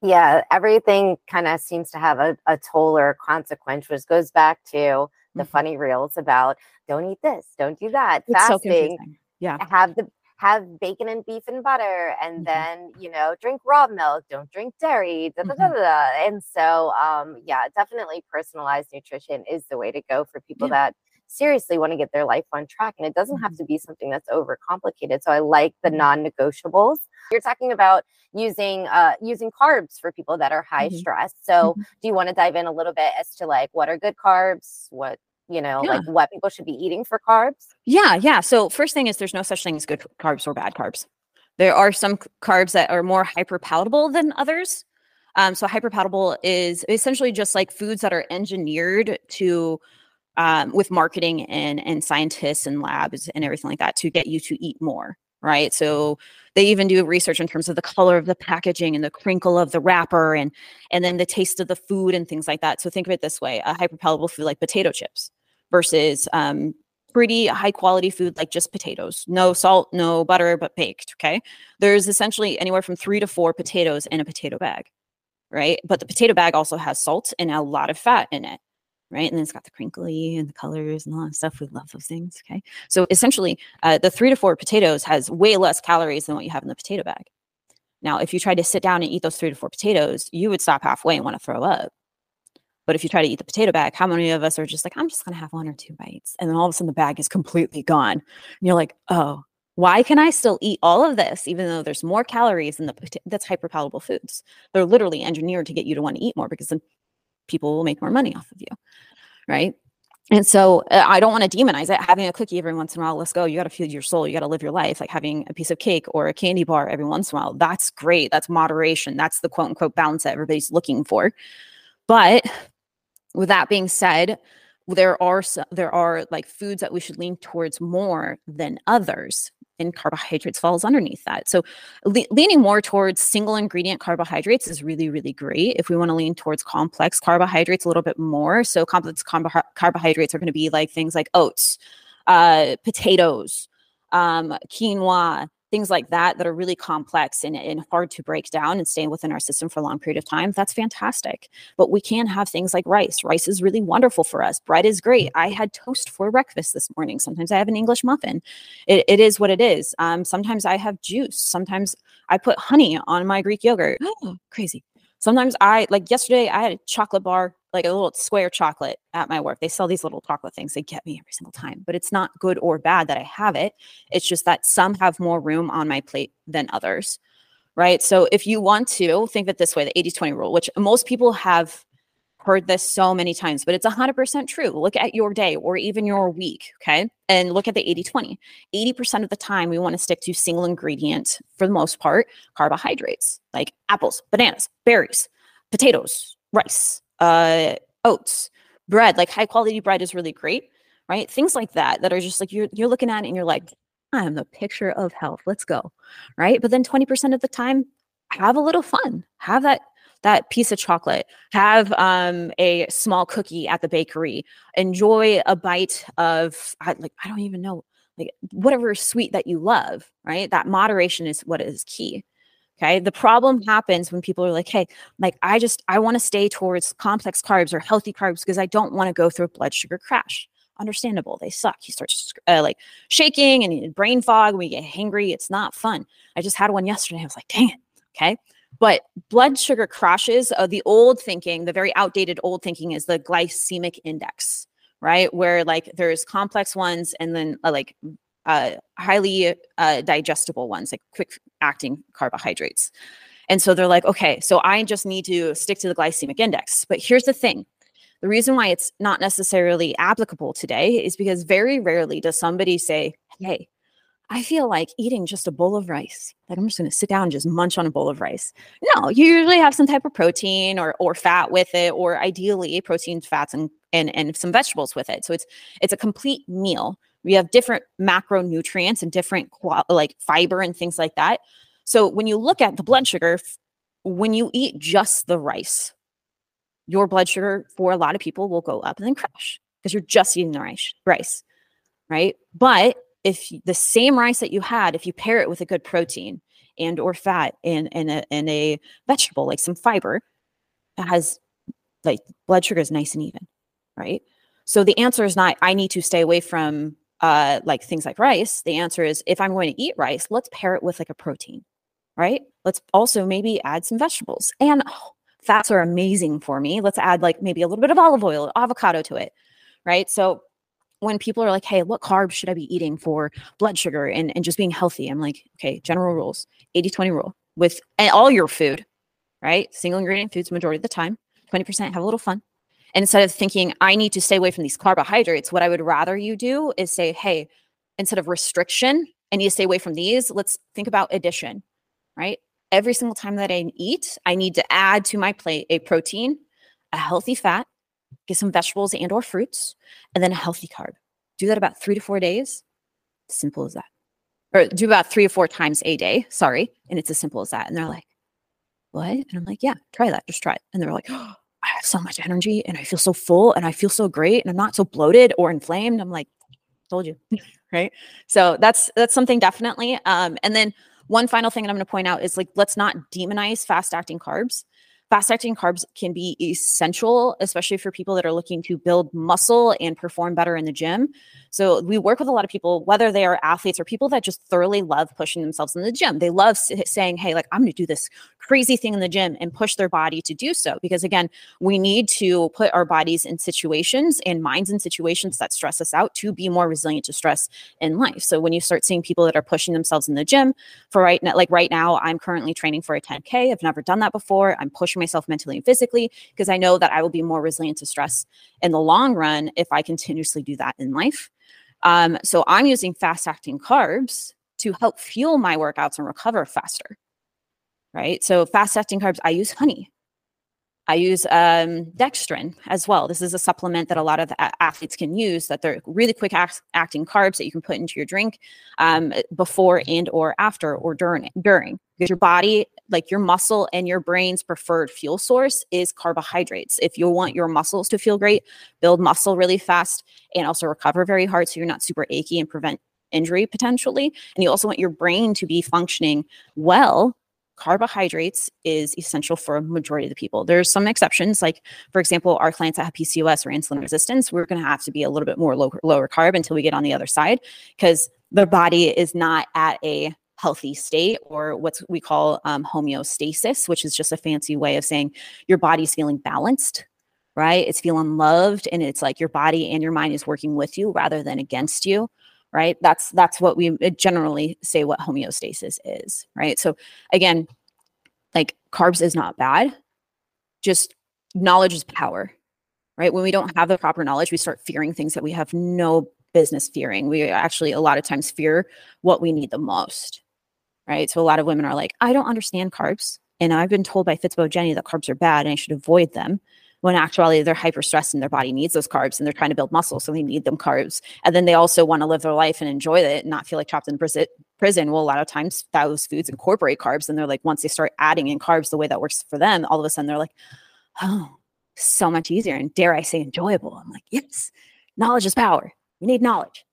yeah everything kind of seems to have a, a toll or a consequence which goes back to the mm-hmm. funny reels about don't eat this don't do that. It's fasting so yeah. have the have bacon and beef and butter and mm-hmm. then you know drink raw milk don't drink dairy da, da, da, mm-hmm. and so um yeah definitely personalized nutrition is the way to go for people yeah. that seriously want to get their life on track and it doesn't mm-hmm. have to be something that's overcomplicated so i like the mm-hmm. non-negotiables you're talking about using uh using carbs for people that are high mm-hmm. stress so mm-hmm. do you want to dive in a little bit as to like what are good carbs what you know, yeah. like what people should be eating for carbs? Yeah, yeah. So first thing is there's no such thing as good carbs or bad carbs. There are some carbs that are more hyperpalatable than others. Um, so hyperpalatable is essentially just like foods that are engineered to um, with marketing and and scientists and labs and everything like that to get you to eat more right so they even do research in terms of the color of the packaging and the crinkle of the wrapper and and then the taste of the food and things like that so think of it this way a hyperpalatable food like potato chips versus um, pretty high quality food like just potatoes, no salt, no butter, but baked. Okay. There's essentially anywhere from three to four potatoes in a potato bag, right? But the potato bag also has salt and a lot of fat in it. Right. And then it's got the crinkly and the colors and all that stuff. We love those things. Okay. So essentially, uh, the three to four potatoes has way less calories than what you have in the potato bag. Now, if you tried to sit down and eat those three to four potatoes, you would stop halfway and want to throw up but if you try to eat the potato bag, how many of us are just like, I'm just going to have one or two bites? And then all of a sudden the bag is completely gone. And you're like, oh, why can I still eat all of this, even though there's more calories in the that's hyperpalatable foods? They're literally engineered to get you to want to eat more because then people will make more money off of you. Right. and so uh, I don't want to demonize it. Having a cookie every once in a while, let's go. You got to feed your soul. You got to live your life. Like having a piece of cake or a candy bar every once in a while. That's great. That's moderation. That's the quote unquote balance that everybody's looking for. But with that being said, there are there are like foods that we should lean towards more than others and carbohydrates falls underneath that. So le- leaning more towards single ingredient carbohydrates is really really great if we want to lean towards complex carbohydrates a little bit more. So complex carb- carbohydrates are going to be like things like oats uh, potatoes um, quinoa things like that that are really complex and, and hard to break down and stay within our system for a long period of time, that's fantastic. But we can have things like rice. Rice is really wonderful for us. Bread is great. I had toast for breakfast this morning. Sometimes I have an English muffin. It, it is what it is. Um, sometimes I have juice. Sometimes I put honey on my Greek yogurt. Oh, *gasps* crazy. Sometimes I like yesterday I had a chocolate bar, like a little square chocolate at my work. They sell these little chocolate things. They get me every single time, but it's not good or bad that I have it. It's just that some have more room on my plate than others. Right. So if you want to think of it this way, the 80 20 rule, which most people have heard this so many times, but it's 100% true. Look at your day or even your week, okay? And look at the 80 20. 80% of the time, we want to stick to single ingredient, for the most part, carbohydrates like apples, bananas, berries, potatoes, rice, uh, oats, bread. Like high quality bread is really great, right? Things like that, that are just like you're, you're looking at it and you're like, I am the picture of health. Let's go, right? But then 20% of the time, have a little fun. Have that that piece of chocolate, have um, a small cookie at the bakery, enjoy a bite of like I don't even know like whatever sweet that you love, right? That moderation is what is key. Okay. The problem happens when people are like, hey, like I just I want to stay towards complex carbs or healthy carbs because I don't want to go through a blood sugar crash. Understandable. They suck. You start uh, like shaking and brain fog. We get hangry. It's not fun. I just had one yesterday. I was like, dang it. Okay. But blood sugar crashes, uh, the old thinking, the very outdated old thinking is the glycemic index, right? Where like there's complex ones and then uh, like uh, highly uh, digestible ones, like quick acting carbohydrates. And so they're like, okay, so I just need to stick to the glycemic index. But here's the thing the reason why it's not necessarily applicable today is because very rarely does somebody say, hey, I feel like eating just a bowl of rice. Like I'm just going to sit down and just munch on a bowl of rice. No, you usually have some type of protein or or fat with it, or ideally proteins, fats, and and and some vegetables with it. So it's it's a complete meal. We have different macronutrients and different like fiber and things like that. So when you look at the blood sugar, when you eat just the rice, your blood sugar for a lot of people will go up and then crash because you're just eating the rice, rice, right? But if the same rice that you had, if you pair it with a good protein and or fat and and a, and a vegetable like some fiber, it has like blood sugar is nice and even, right? So the answer is not I need to stay away from uh, like things like rice. The answer is if I'm going to eat rice, let's pair it with like a protein, right? Let's also maybe add some vegetables and oh, fats are amazing for me. Let's add like maybe a little bit of olive oil, avocado to it, right? So when people are like, hey, what carbs should I be eating for blood sugar and, and just being healthy? I'm like, okay, general rules 80 20 rule with all your food, right? Single ingredient foods, majority of the time, 20% have a little fun. Instead of thinking, I need to stay away from these carbohydrates, what I would rather you do is say, hey, instead of restriction, I need to stay away from these, let's think about addition, right? Every single time that I eat, I need to add to my plate a protein, a healthy fat, get some vegetables and or fruits, and then a healthy carb. Do that about three to four days. Simple as that. Or do about three or four times a day. Sorry. And it's as simple as that. And they're like, what? And I'm like, yeah, try that. Just try it. And they're like, *gasps* oh, have so much energy and I feel so full and I feel so great and I'm not so bloated or inflamed. I'm like, told you. *laughs* right. So that's that's something definitely. Um, and then one final thing that I'm going to point out is like let's not demonize fast acting carbs fast acting carbs can be essential, especially for people that are looking to build muscle and perform better in the gym. So we work with a lot of people, whether they are athletes or people that just thoroughly love pushing themselves in the gym. They love saying, Hey, like, I'm going to do this crazy thing in the gym and push their body to do so. Because again, we need to put our bodies in situations and minds in situations that stress us out to be more resilient to stress in life. So when you start seeing people that are pushing themselves in the gym for right now, like right now, I'm currently training for a 10K. I've never done that before. I'm pushing pushing myself mentally and physically because I know that I will be more resilient to stress in the long run if I continuously do that in life. Um, so I'm using fast acting carbs to help fuel my workouts and recover faster. Right. So fast acting carbs, I use honey. I use um, dextrin as well. This is a supplement that a lot of athletes can use. That they're really quick act- acting carbs that you can put into your drink um, before and or after or during during because your body, like your muscle and your brain's preferred fuel source is carbohydrates. If you want your muscles to feel great, build muscle really fast and also recover very hard, so you're not super achy and prevent injury potentially. And you also want your brain to be functioning well carbohydrates is essential for a majority of the people. There's some exceptions, like for example, our clients that have PCOS or insulin resistance, we're going to have to be a little bit more low, lower carb until we get on the other side because the body is not at a healthy state or what we call um, homeostasis, which is just a fancy way of saying your body's feeling balanced right? It's feeling loved and it's like your body and your mind is working with you rather than against you right? That's that's what we uh, generally say what homeostasis is right? So again like carbs is not bad. Just knowledge is power right? When we don't have the proper knowledge we start fearing things that we have no business fearing. We actually a lot of times fear what we need the most right so a lot of women are like i don't understand carbs and i've been told by fitspo jenny that carbs are bad and i should avoid them when actually they're hyper stressed and their body needs those carbs and they're trying to build muscle. So they need them carbs. And then they also want to live their life and enjoy it and not feel like trapped in prison. Well, a lot of times those foods incorporate carbs, and they're like, once they start adding in carbs the way that works for them, all of a sudden they're like, oh, so much easier. And dare I say, enjoyable. I'm like, yes, knowledge is power. We need knowledge.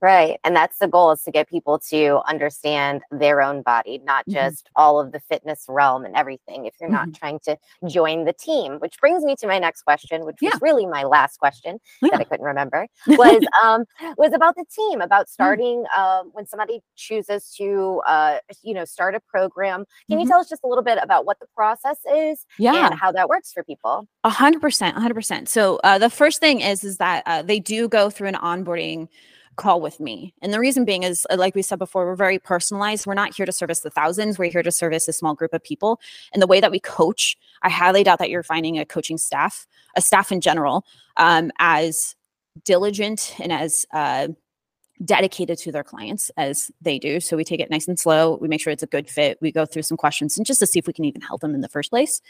Right. And that's the goal is to get people to understand their own body, not mm-hmm. just all of the fitness realm and everything. If you're not mm-hmm. trying to join the team, which brings me to my next question, which yeah. was really my last question yeah. that I couldn't remember, was *laughs* um was about the team, about mm. starting mm-hmm. uh, when somebody chooses to uh you know start a program. Can you mm-hmm. tell us just a little bit about what the process is yeah. and how that works for people? A hundred percent, a hundred percent. So uh, the first thing is is that uh, they do go through an onboarding call with me. And the reason being is, uh, like we said before, we're very personalized. We're not here to service the thousands. We're here to service a small group of people. And the way that we coach, I highly doubt that you're finding a coaching staff, a staff in general, um, as diligent and as uh, dedicated to their clients as they do. So we take it nice and slow. We make sure it's a good fit. We go through some questions and just to see if we can even help them in the first place.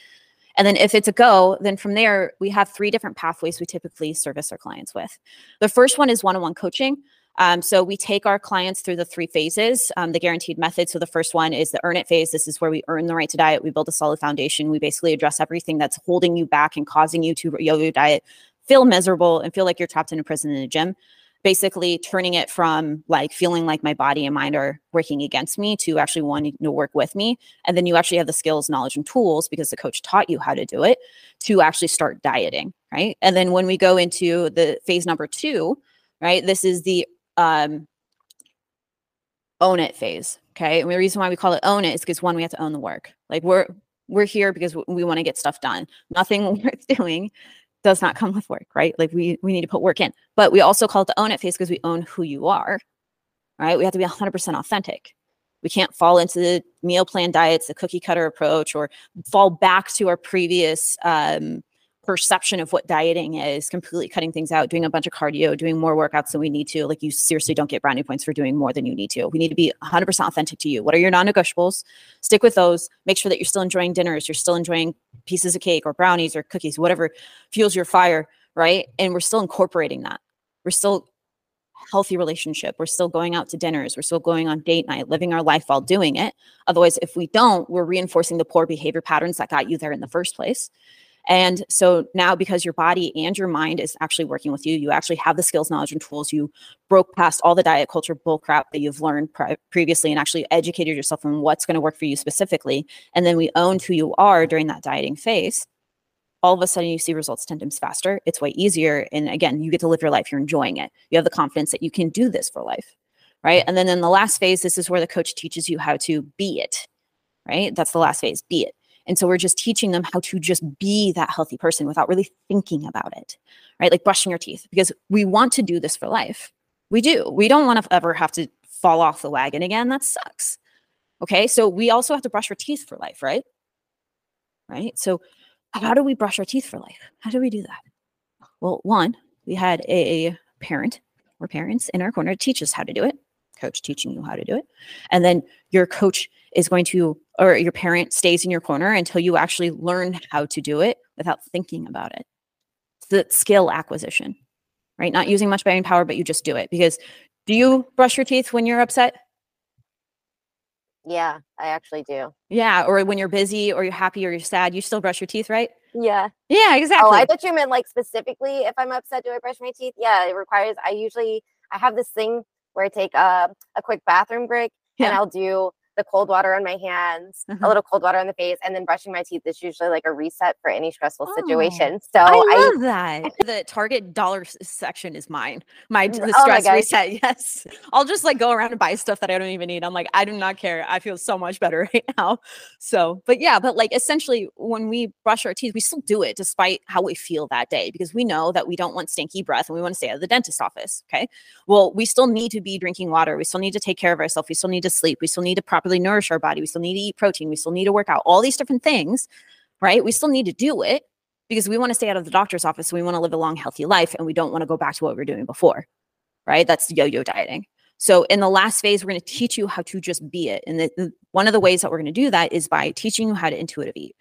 And then if it's a go, then from there, we have three different pathways we typically service our clients with. The first one is one on one coaching. Um, so we take our clients through the three phases, um, the guaranteed method. So the first one is the earn it phase. This is where we earn the right to diet. We build a solid foundation. We basically address everything that's holding you back and causing you to yo-yo diet, feel miserable, and feel like you're trapped in a prison in a gym. Basically, turning it from like feeling like my body and mind are working against me to actually wanting to work with me. And then you actually have the skills, knowledge, and tools because the coach taught you how to do it to actually start dieting. Right. And then when we go into the phase number two, right, this is the um, own it phase. Okay. And the reason why we call it own it is because one, we have to own the work. Like we're we're here because we want to get stuff done. Nothing *laughs* worth doing does not come with work, right? Like we we need to put work in. But we also call it the own it phase because we own who you are. Right? We have to be 100% authentic. We can't fall into the meal plan diets, the cookie cutter approach, or fall back to our previous um, perception of what dieting is completely cutting things out doing a bunch of cardio doing more workouts than we need to like you seriously don't get brownie points for doing more than you need to. We need to be 100% authentic to you. What are your non-negotiables? Stick with those. Make sure that you're still enjoying dinners you're still enjoying pieces of cake or brownies or cookies whatever fuels your fire right? And we're still incorporating that. We're still healthy relationship. We're still going out to dinners. We're still going on date night living our life while doing it. Otherwise if we don't we're reinforcing the poor behavior patterns that got you there in the first place and so now, because your body and your mind is actually working with you, you actually have the skills, knowledge, and tools. You broke past all the diet culture bullcrap that you've learned pre- previously and actually educated yourself on what's going to work for you specifically. And then we owned who you are during that dieting phase. All of a sudden, you see results 10 times faster. It's way easier. And again, you get to live your life. You're enjoying it. You have the confidence that you can do this for life. Right. And then in the last phase, this is where the coach teaches you how to be it. Right. That's the last phase, be it. And so we're just teaching them how to just be that healthy person without really thinking about it, right? Like brushing your teeth, because we want to do this for life. We do. We don't want to ever have to fall off the wagon again. That sucks. Okay. So we also have to brush our teeth for life, right? right? So, how do we brush our teeth for life? How do we do that? Well, one, we had a parent or parents in our corner teach us how to do it, coach teaching you how to do it. And then your coach is going to, or your parent stays in your corner until you actually learn how to do it without thinking about it. It's the skill acquisition, right? Not using much brain power, but you just do it. Because do you brush your teeth when you're upset? Yeah, I actually do. Yeah. Or when you're busy or you're happy or you're sad, you still brush your teeth, right? Yeah. Yeah, oh, exactly. Oh, I thought you meant like specifically if I'm upset, do I brush my teeth? Yeah, it requires, I usually, I have this thing where I take a, a quick bathroom break and I'll do the cold water on my hands, Mhm. a little cold water on the face, and then brushing my teeth is usually like a reset for any stressful Oh, situation. So I I, love that. The Target dollar section is mine. My the Oh my stress reset. *laughs* Yes, I'll just like go around and buy stuff that I don't even need. I'm like, I do not care. I feel so much better *laughs* right now. So, but yeah, but like essentially, when we brush our teeth, we still do it despite how we feel that day because we know that we don't want stinky breath and we want to stay out of the dentist office. Okay. Well, we still need to be drinking water. We still need to take care of ourselves. We still need to sleep. We still need to properly nourish our body. We still need to eat protein. We still need to work out. All these different things, right? We still need to do it because we want to stay out of the doctor's office. And we want to live a long, healthy life, and we don't want to go back to what we were doing before, right? That's yo-yo dieting. So in the last phase, we're going to teach you how to just be it. And the, the- one of the ways that we're going to do that is by teaching you how to intuitive eat.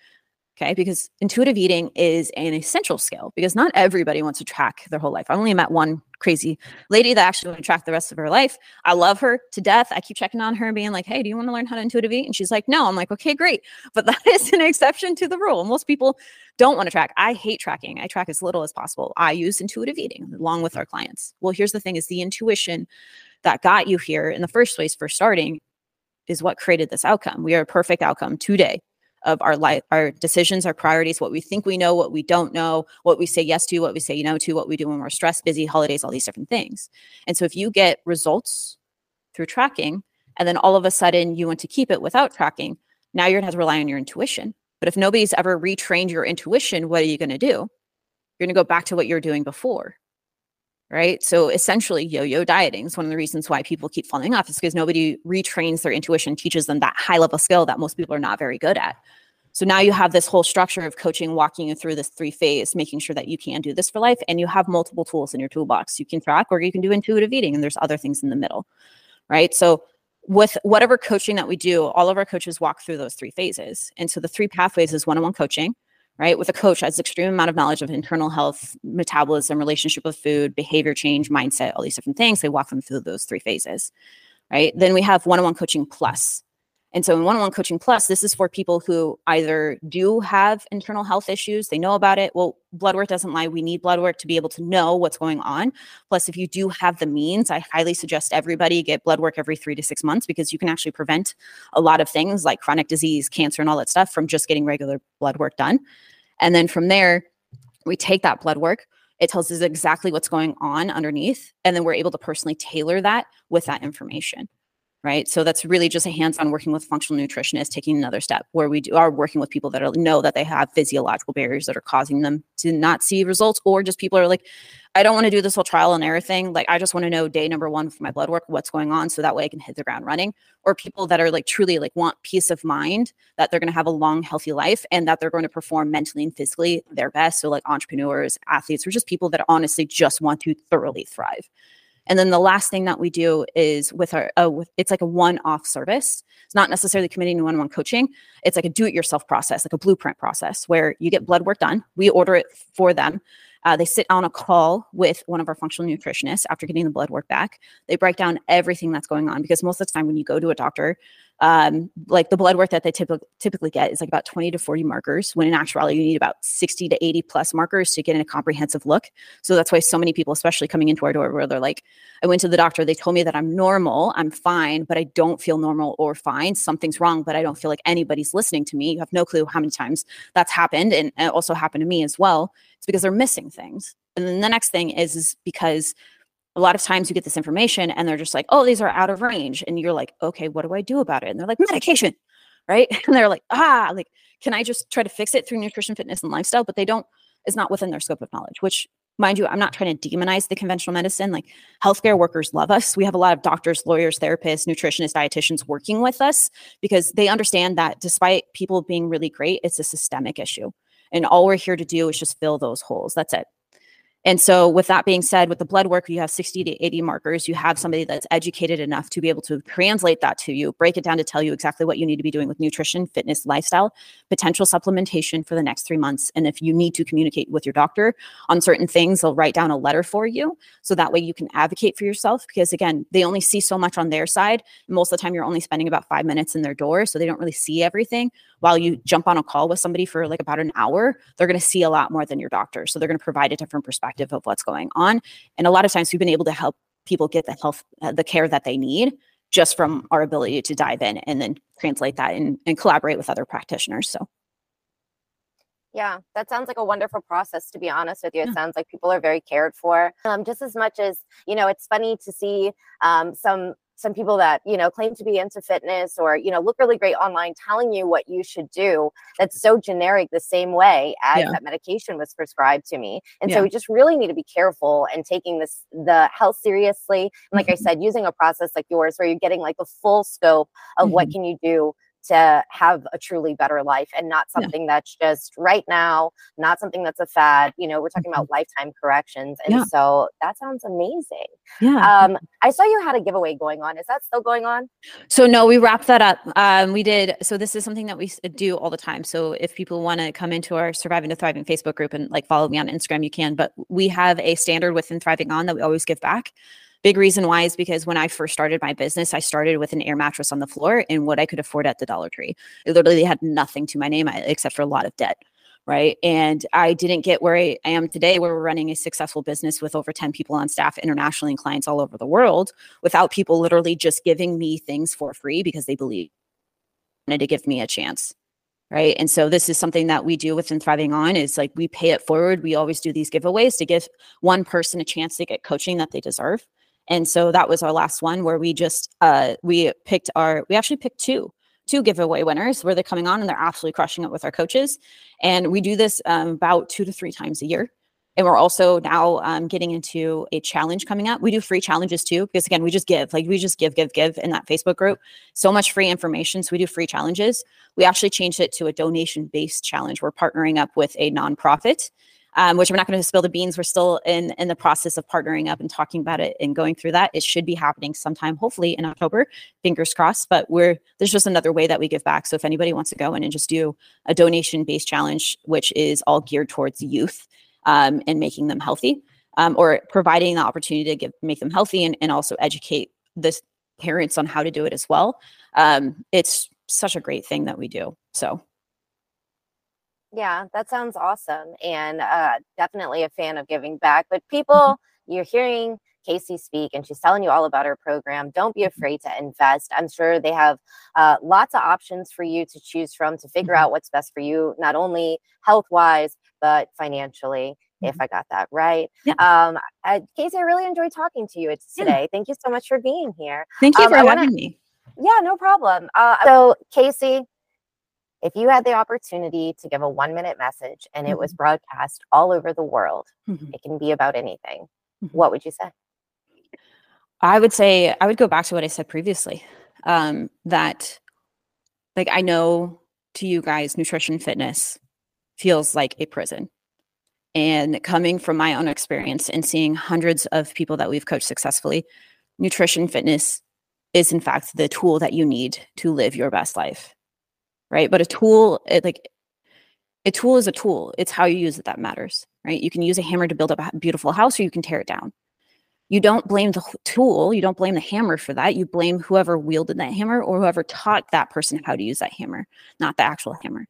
Okay. Because intuitive eating is an essential skill because not everybody wants to track their whole life. I only met one crazy lady that actually want to track the rest of her life. I love her to death. I keep checking on her and being like, hey, do you want to learn how to intuitive eat? And she's like, no. I'm like, okay, great. But that *laughs* is an exception to the rule. Most people don't want to track. I hate tracking. I track as little as possible. I use intuitive eating along with our clients. Well, here's the thing is the intuition that got you here in the first place for starting is what created this outcome. We are a perfect outcome today of our life, our decisions, our priorities, what we think we know, what we don't know, what we say yes to, what we say no to, what we do when we're stressed, busy, holidays, all these different things. And so if you get results through tracking, and then all of a sudden you want to keep it without tracking, now you're gonna have to rely on your intuition. But if nobody's ever retrained your intuition, what are you gonna do? You're gonna go back to what you're doing before right? So essentially, yo-yo dieting is one of the reasons why people keep falling off. Is because nobody retrains their intuition, teaches them that high-level skill that most people are not very good at. So now you have this whole structure of coaching, walking you through this three phase, making sure that you can do this for life, and you have multiple tools in your toolbox. You can track, or you can do intuitive eating, and there's other things in the middle, right? So with whatever coaching that we do, all of our coaches walk through those three phases. And so the three pathways is one-on-one coaching, right? With a coach has extreme amount of knowledge of internal health, metabolism, relationship with food, behavior change, mindset, all these different things. They walk them through those three phases, right? Then we have one-on-one coaching plus. And so in one-on-one coaching plus, this is for people who either do have internal health issues, they know about it. Well, blood work doesn't lie. We need blood work to be able to know what's going on. Plus, if you do have the means, I highly suggest everybody get blood work every three to six months because you can actually prevent a lot of things like chronic disease, cancer, and all that stuff from just getting regular blood work done. And then from there, we take that blood work. It tells us exactly what's going on underneath. And then we're able to personally tailor that with that information. Right. So that's really just a hands on working with functional nutritionists, taking another step where we do, are working with people that are, know that they have physiological barriers that are causing them to not see results, or just people are like, I don't want to do this whole trial and error thing. Like, I just want to know day number one for my blood work, what's going on. So that way I can hit the ground running. Or people that are like truly like want peace of mind that they're going to have a long, healthy life and that they're going to perform mentally and physically their best. So, like entrepreneurs, athletes, or just people that honestly just want to thoroughly thrive. And then the last thing that we do is with our, uh, with, it's like a one-off service. It's not necessarily committing to one-on-one coaching. It's like a do-it-yourself process, like a blueprint process, where you get blood work done. We order it for them. Uh, they sit on a call with one of our functional nutritionists after getting the blood work back. They break down everything that's going on because most of the time when you go to a doctor, um, like the blood work that they typ- typically get is like about 20 to 40 markers, when in actuality, you need about 60 to 80 plus markers to get in a comprehensive look. So that's why so many people, especially coming into our door, where they're like, I went to the doctor, they told me that I'm normal, I'm fine, but I don't feel normal or fine. Something's wrong, but I don't feel like anybody's listening to me. You have no clue how many times that's happened. And it also happened to me as well. It's because they're missing things. And then the next thing is, is because a lot of times you get this information and they're just like, oh, these are out of range. And you're like, okay, what do I do about it? And they're like, medication, right? *laughs* And they're like, ah, like, can I just try to fix it through nutrition, fitness, and lifestyle? But they don't, it's not within their scope of knowledge, which mind you, I'm not trying to demonize the conventional medicine. Like healthcare workers love us. We have a lot of doctors, lawyers, therapists, nutritionists, dietitians working with us because they understand that despite people being really great, it's a systemic issue. And all we're here to do is just fill those holes. That's it. And so, with that being said, with the blood work, you have 60 to 80 markers. You have somebody that's educated enough to be able to translate that to you, break it down to tell you exactly what you need to be doing with nutrition, fitness, lifestyle, potential supplementation for the next three months. And if you need to communicate with your doctor on certain things, they'll write down a letter for you. So that way you can advocate for yourself. Because again, they only see so much on their side. Most of the time, you're only spending about five minutes in their door. So they don't really see everything. While you jump on a call with somebody for like about an hour, they're going to see a lot more than your doctor. So they're going to provide a different perspective of what's going on. And a lot of times we've been able to help people get the health, uh, the care that they need just from our ability to dive in and then translate that and, and collaborate with other practitioners. So. Yeah, that sounds like a wonderful process, to be honest with you. It yeah. sounds like people are very cared for. Um, just as much as, you know, it's funny to see um, some some people that you know claim to be into fitness or you know look really great online telling you what you should do that's so generic the same way as yeah. that medication was prescribed to me and yeah. so we just really need to be careful and taking this the health seriously and like mm-hmm. i said using a process like yours where you're getting like the full scope of mm-hmm. what can you do to have a truly better life and not something yeah. that's just right now, not something that's a fad. You know, we're talking mm-hmm. about lifetime corrections. And yeah. so that sounds amazing. Yeah. Um, I saw you had a giveaway going on. Is that still going on? So, no, we wrapped that up. Um, we did. So, this is something that we do all the time. So, if people want to come into our Surviving to Thriving Facebook group and like follow me on Instagram, you can. But we have a standard within Thriving On that we always give back. Big reason why is because when I first started my business, I started with an air mattress on the floor and what I could afford at the Dollar Tree. It literally had nothing to my name except for a lot of debt. Right. And I didn't get where I am today, where we're running a successful business with over 10 people on staff internationally and clients all over the world without people literally just giving me things for free because they believe wanted to give me a chance right and so this is something that we do within thriving on is like we pay it forward we always do these giveaways to give one person a chance to get coaching that they deserve and so that was our last one where we just uh we picked our we actually picked two two giveaway winners where they're coming on and they're absolutely crushing it with our coaches. And we do this um, about two to three times a year. And we're also now um, getting into a challenge coming up. We do free challenges too, because again, we just give, like we just give, give, give in that Facebook group. So much free information. So we do free challenges. We actually changed it to a donation based challenge. We're partnering up with a nonprofit um, which I'm not going to spill the beans. We're still in in the process of partnering up and talking about it and going through that. It should be happening sometime, hopefully in October. Fingers crossed. But we're there's just another way that we give back. So if anybody wants to go in and just do a donation based challenge, which is all geared towards youth um, and making them healthy, um, or providing the opportunity to give make them healthy and, and also educate the parents on how to do it as well. Um, it's such a great thing that we do. So yeah, that sounds awesome. And uh, definitely a fan of giving back. But mm-hmm. people, mm-hmm. you're hearing KC speak and she's telling you all about her program. Don't be mm-hmm. afraid to invest. I'm sure they have uh, lots of options for you to choose from to figure mm-hmm. out what's best for you, not only health wise, but financially. If. I got that right. Yeah. Um, I, KC, I really enjoyed talking to you today. Yeah. Thank you so much for being here. Thank you um, for having wanna, me. Yeah, no problem. Uh, so, KC, if you had the opportunity to give a one minute message and mm-hmm. it was mm-hmm. broadcast all over the world, mm-hmm. it can be about anything, mm-hmm. what would you say? I would say, I would go back to what I said previously um, that, like, I know to you guys, nutrition fitness feels like a prison. And coming from my own experience and seeing hundreds of people that we've coached successfully, nutrition fitness is, in fact, the tool that you need to live your best life right? But a tool, it, like a tool is a tool. It's how you use it that matters, right? You can use a hammer to build up a beautiful house, or you can tear it down. You don't blame the tool. You don't blame the hammer for that. You blame whoever wielded that hammer or whoever taught that person how to use that hammer, not the actual hammer.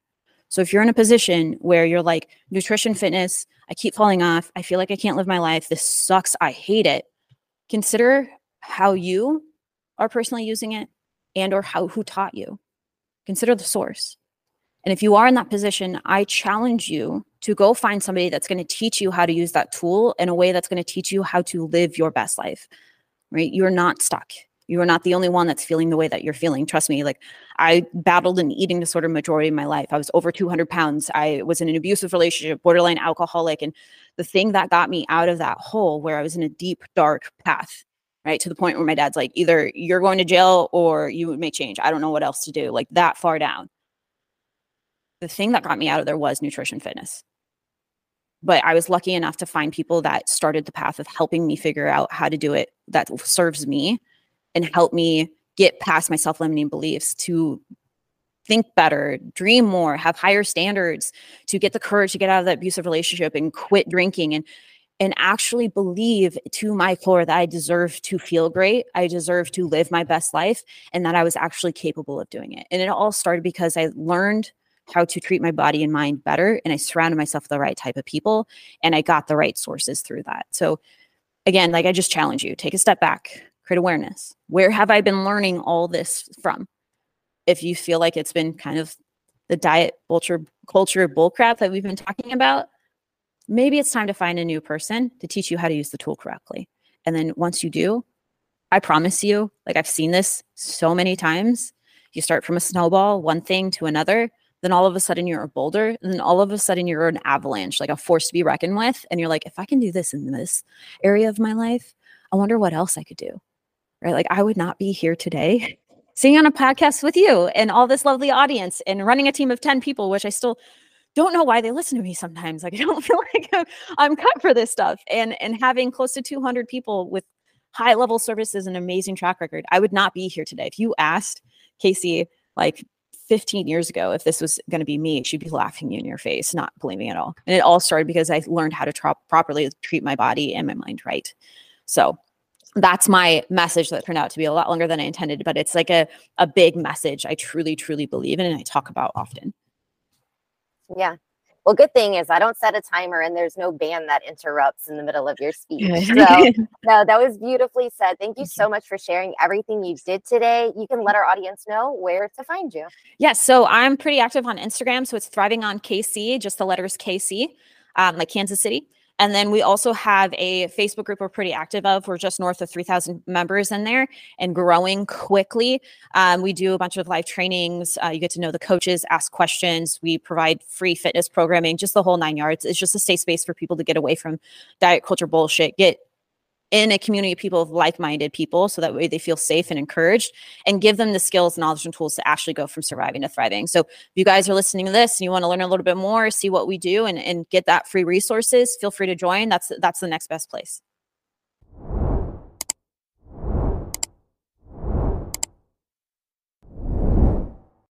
So if you're in a position where you're like nutrition fitness, I keep falling off, I feel like I can't live my life, this sucks, I hate it. Consider how you are personally using it and or how who taught you. Consider the source. And if you are in that position, I challenge you to go find somebody that's going to teach you how to use that tool in a way that's going to teach you how to live your best life. Right? You're not stuck. You are not the only one that's feeling the way that you're feeling. Trust me. Like I battled an eating disorder majority of my life. I was over 200 pounds. I was in an abusive relationship, borderline alcoholic. And the thing that got me out of that hole where I was in a deep, dark path, right? To the point where my dad's like, either you're going to jail or you may change. I don't know what else to do. Like that far down. The thing that got me out of there was nutrition fitness but I was lucky enough to find people that started the path of helping me figure out how to do it that serves me and help me get past my self-limiting beliefs to think better, dream more, have higher standards, to get the courage to get out of that abusive relationship and quit drinking and and actually believe to my core that I deserve to feel great, I deserve to live my best life and that I was actually capable of doing it. And it all started because I learned how to treat my body and mind better. And I surrounded myself with the right type of people and I got the right sources through that. So, again, like I just challenge you take a step back, create awareness. Where have I been learning all this from? If you feel like it's been kind of the diet culture, culture bullcrap that we've been talking about, maybe it's time to find a new person to teach you how to use the tool correctly. And then once you do, I promise you, like I've seen this so many times, you start from a snowball, one thing to another then all of a sudden you're a boulder and then all of a sudden you're an avalanche like a force to be reckoned with and you're like if i can do this in this area of my life i wonder what else i could do right like i would not be here today *laughs* sitting on a podcast with you and all this lovely audience and running a team of 10 people which i still don't know why they listen to me sometimes like *laughs* i don't feel like i'm, cut for this stuff and and having close to 200 people with high level services and amazing track record i would not be here today if you asked KC like 15 years ago, if this was going to be me, she'd be laughing you in your face, not believing at all. And it all started because I learned how to tra- properly treat my body and my mind right. So that's my message that turned out to be a lot longer than I intended, but it's like a, a big message I truly, truly believe in and I talk about often. Yeah. Well, good thing is I don't set a timer and there's no band that interrupts in the middle of your speech. So, *laughs* no, that was beautifully said. Thank you so much for sharing everything you did today. You can let our audience know where to find you. Yes. Yeah, so I'm pretty active on Instagram. So it's thriving on KC, just the letters KC, um, like Kansas City. And then we also have a Facebook group we're pretty active of. We're just north of 3,000 members in there and growing quickly. Um, we do a bunch of live trainings. Uh, you get to know the coaches, ask questions. We provide free fitness programming, just the whole nine yards. It's just a safe space for people to get away from diet culture bullshit, get in a community of people of like-minded people so that way they feel safe and encouraged and give them the skills knowledge and tools to actually go from surviving to thriving. So if you guys are listening to this and you want to learn a little bit more see what we do and, and get that free resources feel free to join. That's that's the next best place